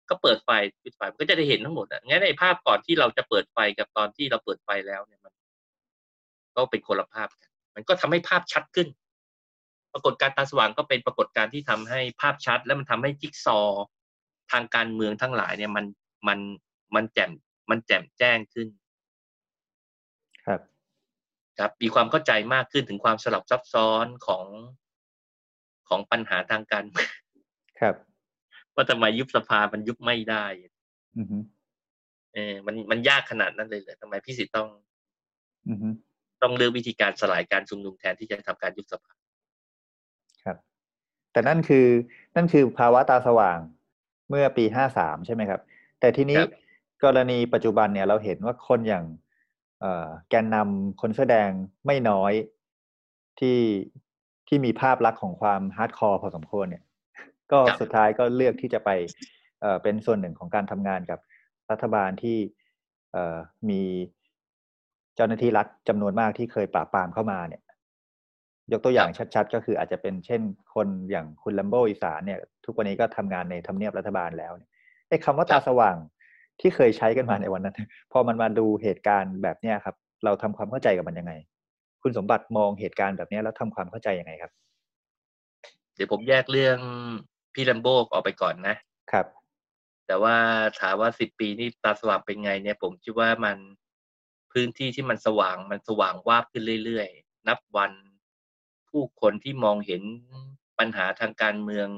ก็เปิดไฟปิดไฟมันก็จะได้เห็นทั้งหมดอะงั้นในภาพก่อนที่เราจะเปิดไฟกับตอนที่เราเปิดไฟแล้วเนี่ยมัน ก็เป็นคนละภาพกันมันก็ทำให้ภาพชัดขึ้น ปรากฏการณ์ตาสว่างก็เป็นปรากฏการณ์ที่ทำให้ภาพชัด และมันทำให้จิ๊กซอว์ทางการเมืองทั้งหลายเนี่ยมันมันมันแจ่มมันแจ่มแจ้งขึ้น ครับ ครับ มีความเข้าใจมากขึ้นถึงความสลับซับซ้อนของของปัญหาทางการเมืองครับ ว่าทำไมยุบสภามันยุบไม่ได้อือฮึเออมันมันยากขนาดนั้นเลยเหรอทำไมอภิสิทธิ์ต้องอือฮึต้องเลือกวิธีการสลายการชุมนุมแทนที่จะทำการยุบสภาครับ แต่นั่นคือนั่นคือภาวะตาสว่างเมื่อปีห้าสามใช่ไหมครับ แต่ทีนี้กรณีปัจจุบันเนี่ยเราเห็นว่าคนอย่างเอ่อแกนนำคนเสื้อแดงไม่น้อยที่ที่มีภาพลักษณ์ของความ hardcore พอสมควรเนี่ย ก็สุดท้ายก็เลือกที่จะไปเอ่อเป็นส่วนหนึ่งของการทำงานกับรัฐบาลที่เอ่อมีเจ้าหน้าที่รัฐจำนวนมากที่เคยปราบปรามเข้ามาเนี่ย ยกตัวอย่างชัดๆ ก็คืออาจจะเป็นเช่นคนอย่างคุณลัมโบอีสานเนี่ย ทุกวันนี้ก็ทำงานในทำเนียบรัฐบาลแล้วเนี่ยไอ้คำว่าตาสว่างที่เคยใช้กันมาในวันนั้น พอมันมาดูเหตุการณ์แบบเนี้ยครับ เราทำความเข้าใจกับมันยังไง คุณสมบัติมองเหตุการณ์แบบเนี้ยแล้วทำความเข้าใจยังไงครับเดี๋ยวผมแยกเรื่อง พี่ลัมโบออกไปก่อนนะครับ แต่ว่าถามว่าสิบปีนี่ตาสว่างเป็นไงเนี่ย ผมคิดว่ามันพื้นที่ที่มันสว่างมันสว่างวาบขึ้นเรื่อยๆ นับวันผู้คนที่มองเห็นปัญหาทางการเมือง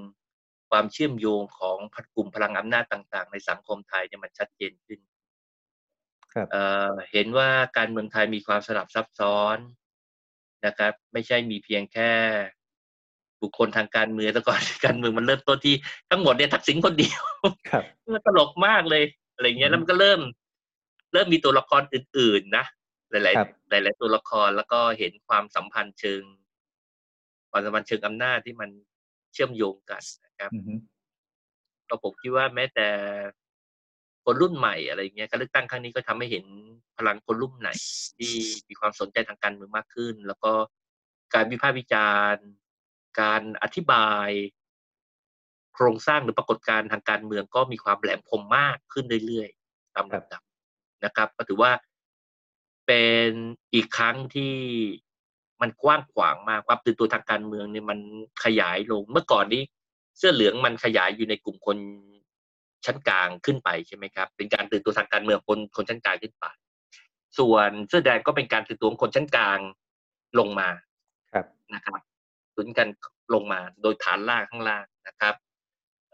ความเชื่อมโยงของกลุ่มพลังอำนาจต่าง ๆ ในสังคมไทยเนี่ยมันชัดเจนขึ้นครับเอ่อเห็นว่าการเมืองไทยมีความสลับซับซ้อนนะครับ ไม่ใช่มีเพียงแค่ บุคคลทางการเมืองแต่ก่อนการเมืองมันเริ่มต้นที่ทั้งหมดเนี่ยทักษิณคนเดียวครับมันตลกมากเลยอะไรเงี้ยแล้วมันก็เริ่ม เริ่มมีตัวละครอื่น ๆ นะหลายครับๆหลาย ๆ ตัวละครแล้วก็เห็นความสัมพันธ์เชิงความสัมพันธ์เชิงอำนาจที่มันเชื่อมโยงกันนะครับอือฮึก็ผมคิดว่าแม้แต่คนรุ่นใหม่อะไรเงี้ยการเลือกตั้งครั้งนี้ก็ทำให้เห็นพลังคนรุ่นใหม่ที่มีความสนใจทางการเมืองมากขึ้น แล้วก็การวิพากษ์วิจารณ์ การอธิบาย โครงสร้างหรือปรากฏการณ์ทางการเมืองก็มีความแหลมคมมากขึ้นเรื่อยๆตามลำดับนะครับ ก็ถือว่าเป็นอีกครั้งที่มันกว้างขวางมากความตื่นตัวทางการเมืองเนี่ยมันขยายลง เมื่อก่อนนี้เสื้อเหลืองมันขยายอยู่ในกลุ่มคนชั้นกลางขึ้นไปใช่ไหมครับ เป็นการตื่นตัวทางการเมืองคนคนชั้นกลางขึ้นไป ส่วนเสื้อแดงก็เป็นการตื่นตัวของคนชั้นกลางลงมาครับนะครับ ตุนกันลงมาโดยฐานล่างข้างล่างนะครับ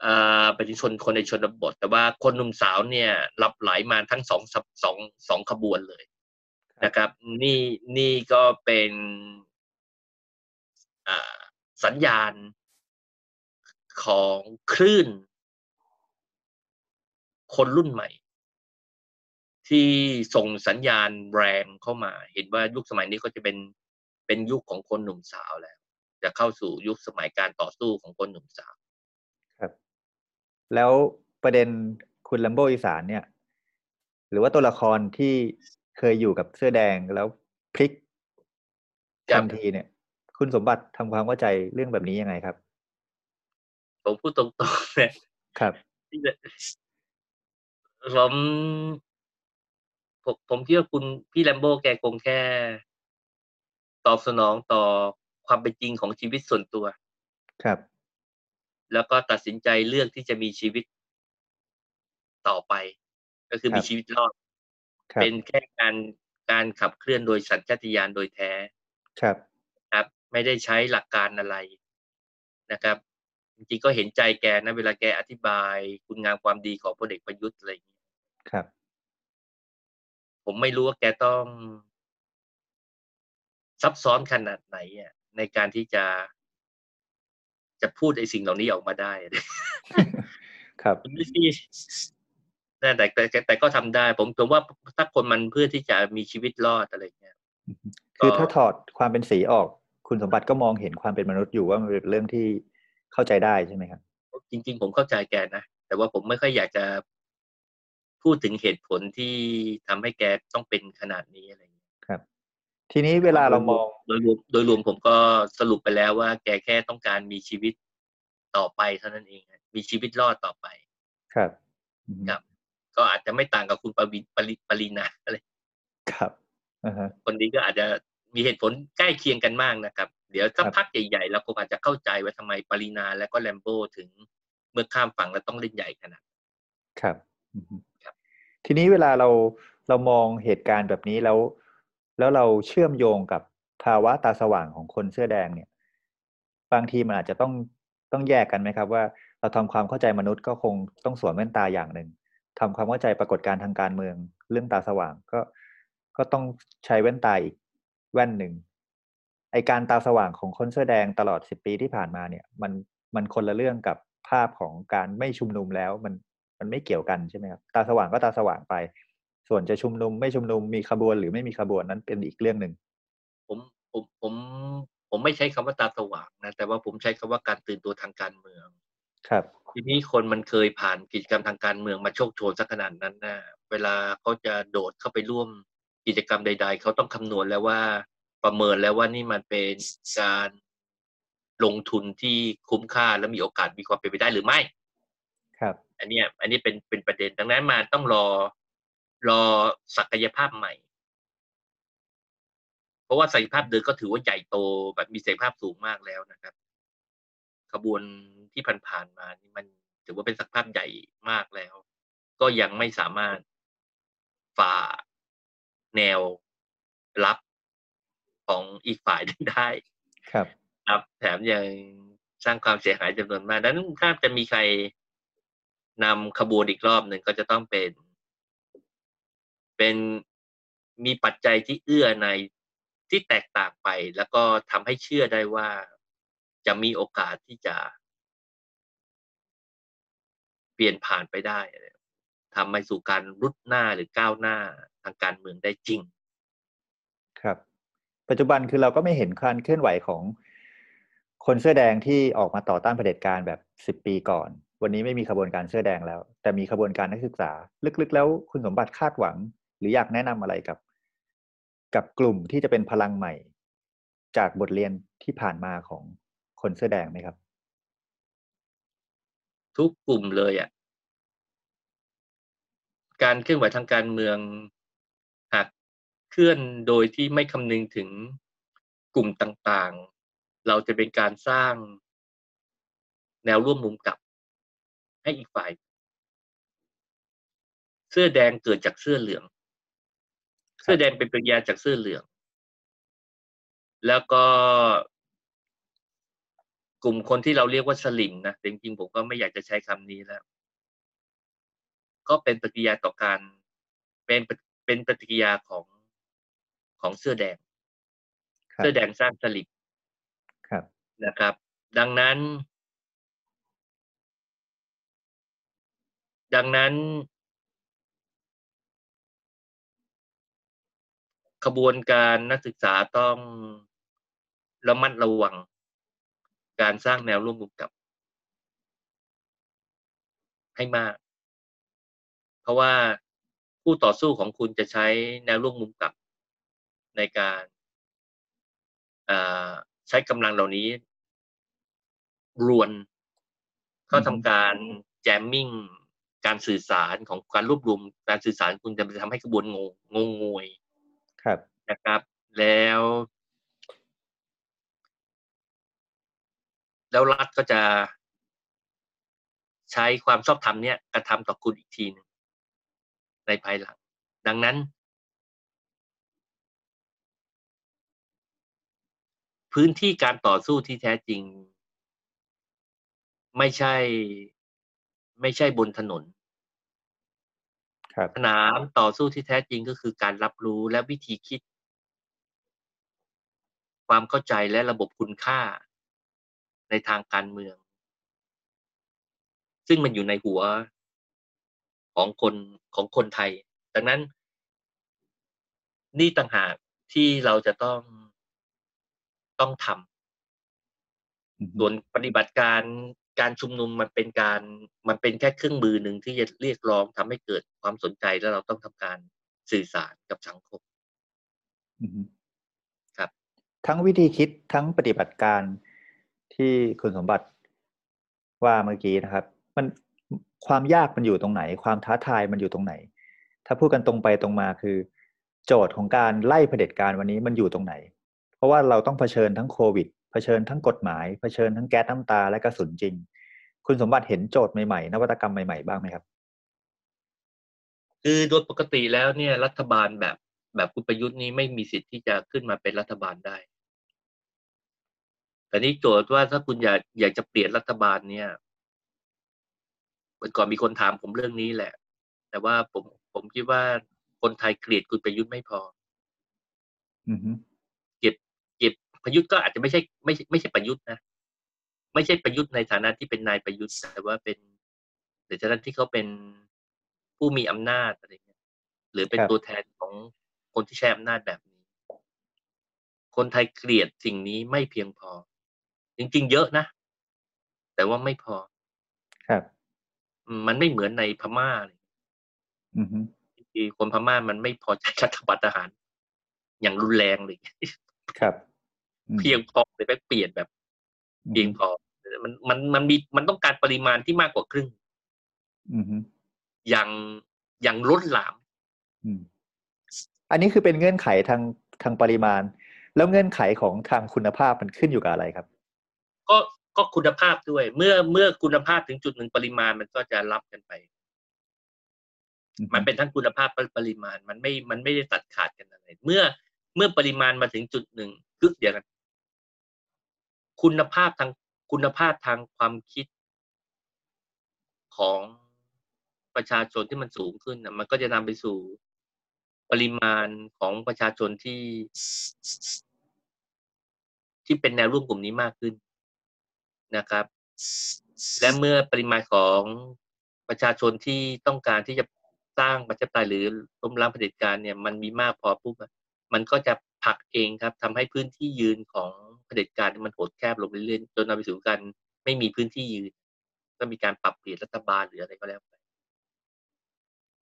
เอ่อเป็นชนคนในชนบท แต่ว่าคนหนุ่มสาวเนี่ยหลับไหลมาทั้งสองสับสองสองขบวนเลยนะครับ นี่นี่ก็เป็นอ่าสัญญาณของคลื่น คนรุ่นใหม่ ที่ส่งสัญญาณแรงเข้ามา เห็นว่ายุคสมัยนี้ก็จะเป็นเป็นยุคของคนหนุ่มสาวแล้ว จะเข้าสู่ยุคสมัยการต่อสู้ของคนหนุ่มสาวครับ แล้วประเด็นคุณลัมโบอีสานเนี่ย หรือว่าตัวละครที่เคยอยู่กับเสื้อแดงแล้วพลิกครัทับนทีเนี่ย คุณสมบัติทำความเข้าใจเรื่องแบบนี้ยังไงครับ ผมพูดตรงๆเนี่ยครับที่จะผมผมผมคิดว่าคุณพี่แลมโบ้แกคงแค่ ตอบสนองต่อ ความเป็นจริงของชีวิตส่วนตัว ครับ แล้วก็ตัดสินใจเลือกที่จะมีชีวิตต่อไป ก็คือครับมีชีวิตรอดครับเป็นแค่การการขับเคลื่อนโดยสัญชาตญาณโดยแท้ ครับครับ ไม่ได้ใช้หลักการอะไรนะครับ จริงๆก็เห็นใจแกนะ เวลาแกอธิบายคุณงามความดีของพลเอกประยุทธ์อะไรอย่างเงี้ยครับ ผมไม่รู้ว่าแกต้องซับซ้อนขนาดไหนอะ ในการที่จะ จะพูดไอ้สิ่งเหล่านี้ออกมาได้ ครับไม่ใช่แต่แต่แต่แต่ก็ทำได้ ผมผมว่าถ้าคนมันเพื่อที่จะมีชีวิตรอดอะไรเงี้ยคือก็ถ้าถอดความเป็นสีออก คุณสมบัติก็มองเห็นความเป็นมนุษย์อยู่ว่ามันเป็นเรื่องที่เข้าใจได้ใช่ไหมครับ จริง ๆ ผมเข้าใจแกนะแต่ว่าผมไม่ค่อยอยากจะพูดถึงเหตุผลที่ทำให้แกต้องเป็นขนาดนี้อะไรเงี้ยครับ ทีนี้เวลาเรามองโดยรวมโดยรวมผมก็สรุปไปแล้วว่า แกแค่ต้องการมีชีวิตต่อไปเท่านั้นเองฮะมีชีวิตรอดต่อไป ครับอืมครับ ก็อาจจะไม่ต่างกับคุณปวินปริปรินาอะไรครับอ่าฮะคนนี้ก็อาจจะมีเหตุผลใกล้เคียงกันมากนะครับ เดี๋ยวสักครับพักใหญ่ๆเราคงอาจจะเข้าใจว่าทำไมปรินาและก็แลมโบ้ถึงเมื่อข้ามฝั่งแล้วต้องเล่นใหญ่ขนาดนั้นครับอืมครับ ทีนี้เวลาเราเรามองเหตุการณ์แบบนี้แล้ว แล้วเราเชื่อมโยงกับภาวะตาสว่างของคนเสื้อแดงเนี่ย บางทีมันอาจจะต้องต้องแยกกันไหมครับ ว่าเราทำความเข้าใจมนุษย์ก็คงต้องสวมแว่นตาอย่างหนึ่งทำความเข้าใจปรากฏการณ์ทางการเมืองเรื่องตาสว่างก็ก็ต้องใช้แว่นตาอีกแว่นหนึ่งไอการตาสว่างของคนเสื้อแดงตลอดสิบปีที่ผ่านมาเนี่ย มันมันคนละเรื่องกับภาพของการไม่ชุมนุมแล้ว มันมันไม่เกี่ยวกันใช่ไหมครับตาสว่างก็ตาสว่างไป ส่วนจะชุมนุมไม่ชุมนุมมีขบวนหรือไม่มีขบวนนั้นเป็นอีกเรื่องหนึ่งผมผมผมผมไม่ใช้คำว่าตาสว่างนะแต่ว่าผมใช้คำว่าการตื่นตัวทางการเมือง ครับ ทีนี้คนมันเคยผ่านกิจกรรมทางการเมืองมาโชคโชนสักขนาดนั้นนะเวลาเขาจะโดดเข้าไปร่วมกิจกรรมใด ๆเขาต้องคำนวณแล้วว่าประเมินแล้วว่านี่มันเป็นการลงทุนที่คุ้มค่าและมีโอกาสมีความเป็นไปได้หรือไม่ ครับ อันเนี้ยอันนี้เป็นเป็นประเด็นดังนั้นมาต้องรอ รอศักยภาพใหม่ เพราะว่าศักยภาพเดิมก็ถือว่าใหญ่โตแบบมีศักยภาพสูงมากแล้วนะครับขบวนที่ผ่านๆมานี่มันถือว่าเป็นศักยภาพใหญ่มากแล้ว ก็ยังไม่สามารถฝ่าแนวรับของอีกฝ่ายหนึ่งได้ ครับครับแถมยังสร้างความเสียหายจำนวนมากดังนั้นถ้าจะมีใครนำขบวนอีกรอบหนึ่งก็จะต้องเป็น เป็นมีปัจจัยที่เอื้อในที่แตกต่างไป แล้วก็ทำให้เชื่อได้ว่าจะมีโอกาสที่จะเปลี่ยนผ่านไปได้ทำให้สู่การรุดหน้าหรือก้าวหน้าทางการเมืองได้จริง ครับ ปัจจุบันคือเราก็ไม่เห็นการเคลื่อนไหวของคนเสื้อแดงที่ออกมาต่อต้านเผด็จการแบบสิบปีก่อน วันนี้ไม่มีขบวนการเสื้อแดงแล้ว แต่มีขบวนการนักศึกษา ลึกๆ แล้วคุณสมบัติคาดหวัง รืออยากแนะนำอะไรกับ กับกลุ่มที่จะเป็นพลังใหม่ จากบทเรียนที่ผ่านมาของคนเสื้อแดงไหมครับ ทุกกลุ่มเลยอะ การเคลื่อนไหวทางการเมืองหากเคลื่อนโดยที่ไม่คำนึงถึงกลุ่มต่างๆ เราจะเป็นการสร้างแนวร่วมมุมกลับ ให้อีกฝ่าย เสื้อแดงเกิดจากเสื้อเหลือง เสื้อแดงเป็นปริยาจากเสื้อเหลือง แล้วก็กลุ่มคนที่เราเรียกว่าสลิมนะแต่จริงๆผมก็ไม่อยากจะใช้คำนี้แล้ว ก็เป็นปฏิกิริยาต่อการเป็นเป็นปฏิกิริยาของของเสื้อแดงครับเสื้อแดงสร้างสลิมครับนะครับ ดังนั้น ดังนั้น ขบวนการนักศึกษาต้องระมัดระวัง การสร้างแนวร่วมมุมกับ ให้มาก เพราะว่าผู้ต่อสู้ของคุณจะใช้แนวร่วมมุมกับ ในการใช้กำลังเหล่านี้ รวนเขาทำการแจมมิ่งการสื่อสารของการรวบรวมการสื่อสารคุณจะทำให้กระบวนงงงงงวย ครับ นะครับ แล้ว แล้วรัฐก็จะใช้ความชอบธรรมเนี่ยกระทำต่อคุณอีกทีนึงในภายหลัง ดังนั้น พื้นที่การต่อสู้ที่แท้จริง ไม่ใช่ ไม่ใช่บนถนน สนามต่อสู้ที่แท้จริงก็คือการรับรู้และวิธีคิด ความเข้าใจและระบบคุณค่า ในทางการเมือง ซึ่งมันอยู่ในหัวของคนของคนไทย ดังนั้น นี่ต่างหากที่เราจะต้องต้องทำส่วนปฏิบัติการ การชุมนุมมันเป็นการมันเป็นแค่เครื่องมือหนึ่งที่จะเรียกร้องทำให้เกิดความสนใจแล้วเราต้องทำการสื่อสารกับสังคมครับ ทั้งวิธีคิดทั้งปฏิบัติการที่คุณสมบัติว่าเมื่อกี้นะครับ มันความยากมันอยู่ตรงไหน ความท้าทายมันอยู่ตรงไหน ถ้าพูดกันตรงไปตรงมาคือ โจทย์ของการไล่เผด็จการวันนี้มันอยู่ตรงไหน เพราะว่าเราต้องเผชิญทั้งโควิด เผชิญทั้งกฎหมายเผชิญทั้งแก๊สน้ำตาและกระสุนจริง คุณสมบัติเห็นโจทย์ใหม่ๆ นวัตกรรมใหม่ๆ บ้างไหมครับ คือโดยปกติแล้วเนี่ยรัฐบาลแบบแบบคุณประยุทธ์นี้ไม่มีสิทธิ์ที่จะขึ้นมาเป็นรัฐบาลได้ แต่นี้โจทย์ว่าถ้าคุณอยากอยากจะเปลี่ยนรัฐบาลเนี่ยเมื่อก่อนมีคนถามผมเรื่องนี้แหละ แต่ว่าผมผมคิดว่าคนไทยเกลียดคุณประยุทธ์ไม่พออือ ประยุทธ์ก็อาจจะไม่ใช่ไม่ไม่ใช่ประยุทธ์นะไม่ใช่ประยุทธ์ในฐานะที่เป็นนายประยุทธ์ แต่ว่าเป็นในฐานะที่เขาเป็นผู้มีอำนาจอะไรเงี้ยหรือเป็นตัวแทนของคนที่ใช้อำนาจแบบนี้ คนไทยเกลียดสิ่งนี้ไม่เพียงพอ จริง ๆ เยอะนะแต่ว่าไม่พอ ครับ มันไม่เหมือนในพม่าเลยคนพม่ามันไม่พอใจรัฐบาลทหาร อย่างรุนแรงเลยครับ เพียงพอเลยไปเปลี่ยนแบบเพียงพอ มันมันมันมีมันต้องการปริมาณที่มากกว่าครึ่งอย่างอย่างล้นหลามอันนี้คือเป็นเงื่อนไขทางทางปริมาณ แล้วเงื่อนไขของทางคุณภาพมันขึ้นอยู่กับอะไรครับ ก็ก็คุณภาพด้วย เมื่อเมื่อคุณภาพถึงจุดหนึ่งปริมาณมันก็จะรับกันไป มันเป็นทั้งคุณภาพปริมาณ มันไม่มันไม่ได้ตัดขาดกันอะไร เมื่อเมื่อปริมาณมาถึงจุดหนึ่งคือเดียวกัน คุณภาพทางคุณภาพทางความคิดของประชาชนที่มันสูงขึ้นนะมันก็จะนำไปสู่ปริมาณของประชาชนที่ ที่เป็นแนวร่วมกลุ่มนี้มากขึ้นนะครับ และเมื่อปริมาณของประชาชนที่ต้องการที่จะสร้างประชาธิปไตยหรือล้มล้างเผด็จการเนี่ย มันมีมากพอปุ๊บมันก็จะผลักเองครับทำให้พื้นที่ยืนของ ด็จการมันหดแคบลงเรื่อยๆจนนำไปสู่การไม่มีพื้นที่ยืน ก็มีการปรับเปลี่ยนรัฐบาลหรืออะไรก็แล้วไป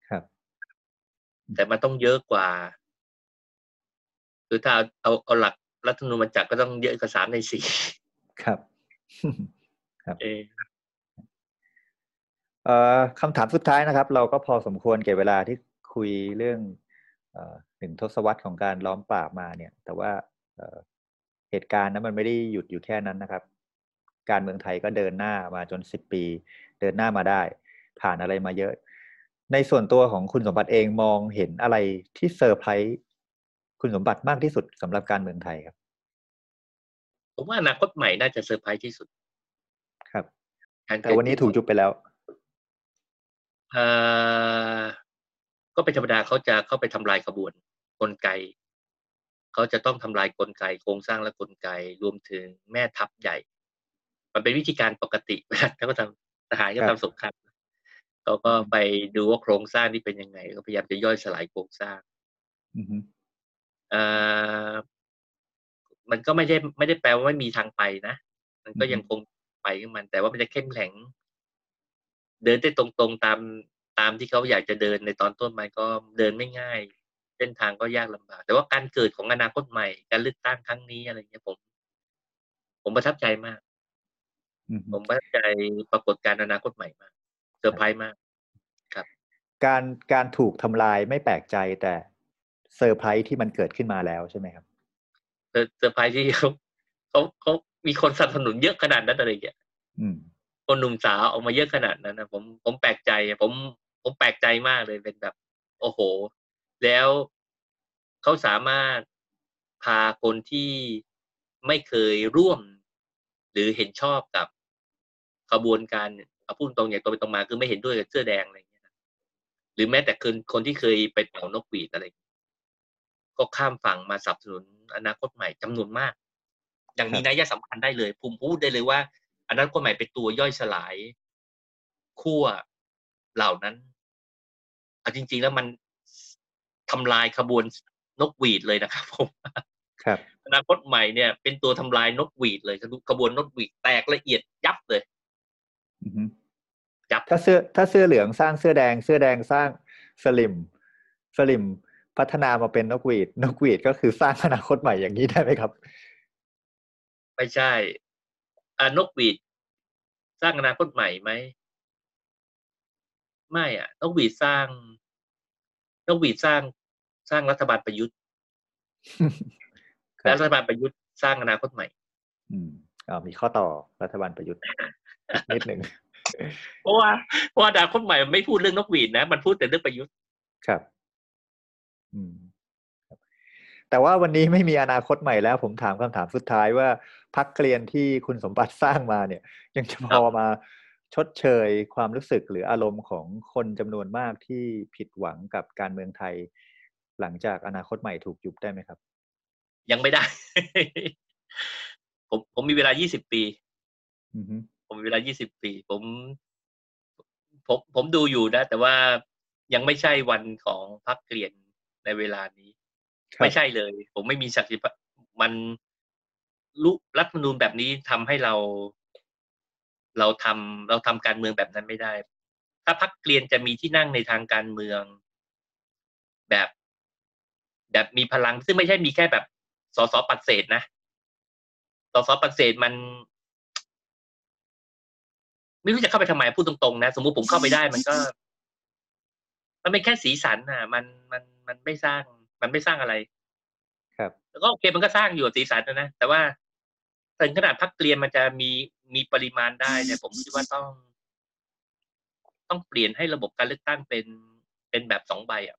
ครับ แต่มันต้องเยอะกว่าคือถ้าเอาเอาหลักรัฐธรรมนูญมาจัดก็ต้องเยอะกว่าสามในสี่ครับ ครับ เอคำถามสุดท้ายนะครับ เราก็พอสมควรกับเวลาที่คุยเรื่องหนึ่งทศวรรษของการล้อมปราบมาเนี่ย แต่ว่า เหตุการณ์นั้นมันไม่ได้หยุดอยู่แค่นั้นนะครับ การเมืองไทยก็เดินหน้ามาจนสิบปี เดินหน้ามาได้ ผ่านอะไรมาเยอะ ในส่วนตัวของคุณสมบัติเองมองเห็นอะไรที่เซอร์ไพรส์คุณสมบัติมากที่สุดสำหรับการเมืองไทยครับ ผมว่าอนาคตใหม่น่าจะเซอร์ไพรส์ที่สุด ครับแต่วันนี้ถูกจุดไปแล้วก็เป็นธรรมดาเขาจะเข้าไปทำลายขบวนกลไก เขาจะต้องทำลายกลไกโครงสร้างและกลไกรวมถึงแม่ทัพใหญ่ มันเป็นวิธีการปกติเวลาเขาทำทหารก็ทำสงครามเขาก็ไปดูว่าโครงสร้างนี่เป็นยังไงก็พยายามจะย่อยสลายโครงสร้างเอ่อมันก็ไม่ได้ไม่ได้แปลว่าไม่มีทางไปนะมันก็ยังคงไปของมัน แต่ว่ามันจะเข้มแข็ง เดินได้ตรงๆตามตามที่เขาอยากจะเดินในตอนต้นมันก็เดินไม่ง่าย เส้นทางก็ยากลำบาก แต่ว่าการเกิดของอนาคตใหม่ การเลือกตั้งครั้งนี้อะไรเงี้ยผม ผมประทับใจมาก ผมประทับใจปรากฏการณ์อนาคตใหม่มากเซอร์ไพรส์มาก ครับ การการถูกทำลายไม่แปลกใจแต่เซอร์ไพรส์ที่มันเกิดขึ้นมาแล้วใช่ไหมครับเซอร์ไพรส์ที่เขาเขาเขามีคนสนับสนุนเยอะขนาดนั้นอะไรอย่างเงี้ยคนหนุ่มสาวออกมาเยอะขนาดนั้นนะผมผมแปลกใจ ผมผมแปลกใจมากเลยเป็นแบบ โอ้โห แล้วเขาสามารถพาคนที่ไม่เคยร่วม หรือเห็นชอบกับขบวนการเอาพูดตรงอย่างตรงไปตรงมาคือไม่เห็นด้วยกับเสื้อแดงอะไรอย่างเงี้ยหรือแม้แต่คนคนที่เคยไปเป่านกหวีดอะไร ก็ข้ามฝั่งมาสนับสนุนอนาคตใหม่จำนวนมาก อย่างมีนัยสำคัญได้เลยภูมิพูดได้เลยว่าอนาคตใหม่เป็นตัวย่อยสลายขั้วเหล่านั้นเอาจริง ๆ แล้วมัน ทำลายขบวนนกหวีดเลยนะครับผมครับอนาคตใหม่เนี่ย เป็นตัวทำลายนกหวีดเลยขบวนนกหวีดแตกละเอียดยับเลยยับถ้าเสื้อถ้าเสื้อเหลืองสร้างเสื้อแดง เสื้อแดงสร้างสลิมสลิมพัฒนามาเป็นนกหวีดนกหวีดก็คือสร้างอนาคตใหม่อย่างนี้ได้ไหมครับ ไม่ใช่อานกหวีดสร้างอนาคตใหม่ไหมไม่อะนกหวีดสร้างนกหวีดสร้าง สร้างรัฐบาลประยุทธ์แล้วรัฐบาลประยุทธ์สร้างอนาคตใหม่ อืมอ๋อมีข้อต่อรัฐบาลประยุทธ์นิดหนึ่งเพราะว่าเพราะอนาคตใหม่ไม่พูดเรื่องนกหวีดนะ มันพูดแต่เรื่องประยุทธ์ครับ อืมแต่ว่าวันนี้ไม่มีอนาคตใหม่แล้ว ผมถามคำถามสุดท้ายว่าพักเกลียนที่คุณสมบัติสร้างมาเนี่ย ยังจะพอมาชดเชยความรู้สึกหรืออารมณ์ของคนจำนวนมากที่ผิดหวังกับการเมืองไทย หลังจากอนาคตใหม่ถูกยุบได้ไหมครับ ยังไม่ได้ ผมผมมีเวลา 20 ปีผมมีเวลา 20 ปี ผม ผมผมดูอยู่นะ แต่ว่ายังไม่ใช่วันของพักเกลียนในเวลานี้ ไม่ใช่เลย ผมไม่มีศักดิ์มันลุรัฐมนูญแบบนี้ทำให้เรา เราทำเราทำการเมืองแบบนั้นไม่ได้ ถ้าพักเกลียนจะมีที่นั่งในทางการเมือง แบบ แบบมีพลัง ซึ่งไม่ใช่มีแค่แบบสสปัดเศษนะสสปัดเศษมัน ไม่รู้จะเข้าไปทำไมพูดตรงๆนะ สมมุติผมเข้าไปได้มันก็ มันเป็นแค่สีสันนะมันมันมันไม่สร้าง มันไม่สร้างอะไร ครับ แล้วก็โอเคมันก็สร้างอยู่สีสันนะแต่ว่าถึงขนาดพักเกลียนมันจะมีมีปริมาณได้เนี่ยผมคิดว่าต้อง ต้องเปลี่ยนให้ระบบการเลือกตั้งเป็นเป็นแบบสองใบอะ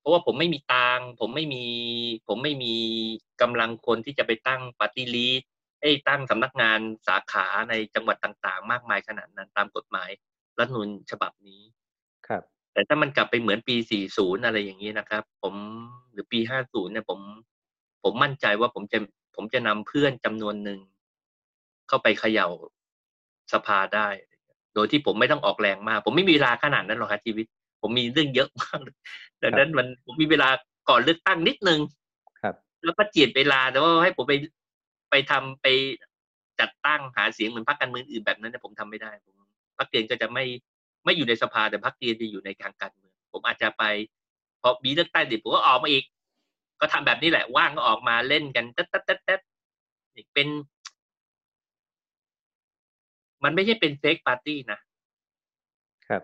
เพราะว่าผมไม่มีตังผมไม่มีผมไม่มีกำลังคนที่จะไปตั้งปฏิรีไอ้ตั้งสำนักงานสาขาในจังหวัดต่างๆ มากมายขนาดนั้นตามกฎหมายรัฐนูนฉบับนี้ครับ แต่ถ้ามันกลับไปเหมือนปี 40 อะไรอย่างนี้นะครับ ผมหรือปี 50 เนี่ยผมผมมั่นใจว่าผมจะผมจะนำเพื่อนจำนวนหนึ่งเข้าไปเขย่าสภาได้ โดยที่ผมไม่ต้องออกแรงมาก ผมไม่มีเวลาขนาดนั้นหรอกครับชีวิต ผมมีเรื่องเยอะมากดังนั้นมันผมมีเวลาก่อนเลือกตั้งนิดนึงครับ แล้วก็เจียดเวลาแต่ว่าให้ผมไปไปทำไปจัดตั้งหาเสียงเหมือนพรรคการเมืองอื่นแบบนั้นเนี่ยผมทำไม่ได้ผมพรรคเตียนก็จะไม่ไม่อยู่ในสภาแต่พรรคเตียนจะอยู่ในทางการเมืองผมอาจจะไปพอมีเลือกตั้งเดี๋ยวผมก็ออกมาอีก ก็ทำแบบนี้แหละ ว่างก็ออกมาเล่นกันเต๊ดเต๊ดเต๊ดเต๊ดเป็น มันไม่ใช่เป็นเฟกปาร์ตี้นะ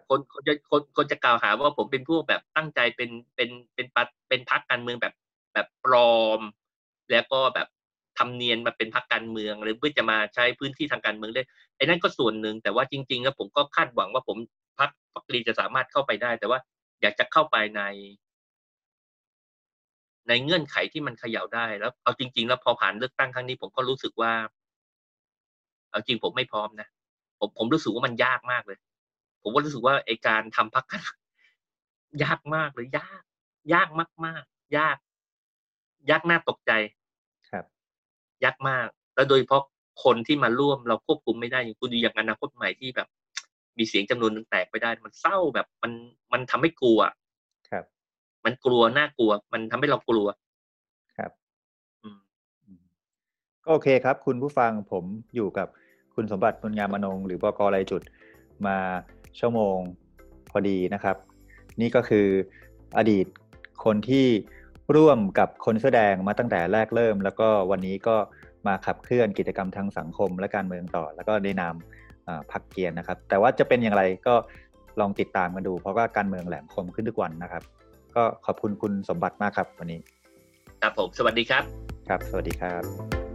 คนคนจะคนคนจะกล่าวหาว่าผมเป็นพวกแบบตั้งใจเป็นเป็นเป็นปัเป็นพักการเมืองแบบแบบปลอม แล้วก็แบบทำเนียนมาเป็นพักการเมืองหรือเพื่อจะมาใช้พื้นที่ทางการเมืองได้ไอ้นั่นก็ส่วนหนึ่งแต่ว่าจริงๆแล้วผมก็คาดหวังว่าผมพักพักรีจะสามารถเข้าไปได้ แต่ว่าอยากจะเข้าไปใน ในเงื่อนไขที่มันเขย่าได้แล้ว เอาจริง ๆ แล้วพอผ่านเลือกตั้งครั้งนี้ผมก็รู้สึกว่า เอาจริงผมไม่พร้อมนะผมผมรู้สึกว่ามันยากมากเลย ผมว่ารู้สึกว่าไอการทำพักกันยากมากเลยยาก ยากมากๆยาก ยากน่าตกใจครับ ยากมาก แล้วโดยเฉพาะคนที่มาร่วมเราควบคุมไม่ได้อย่างคุณดูอย่างอนาคตใหม่ที่แบบ มีเสียงจำนวนนึงแตกไปได้ มันเศร้าแบบมันมันทำให้กลัวครับ มันกลัวน่ากลัว มันทำให้เรากลัวครับอืมก็โอเคครับ คุณผู้ฟังผมอยู่กับคุณสมบัติบุญงามอนง หรือบกไรจุดมา ชั่วโมงพอดีนะครับ นี่ก็คืออดีตคนที่ร่วมกับคนแสอแดงมาตั้งแต่แรกเริ่ม แล้วก็วันนี้ก็มาขับเคลื่อนกิจกรรมทางสังคมและการเมืองต่อ แล้วก็ในนามพักเกียรนะครับ แต่ว่าจะเป็นอย่างไรก็ลองติดตามกันดู เพราะว่าการเมืองแหลมคมขึ้นทุกวันนะครับ ก็ขอบคุณคุณสมบัติมากครับวันนี้ ครับผม สวัสดีครับ ครับ สวัสดีครับ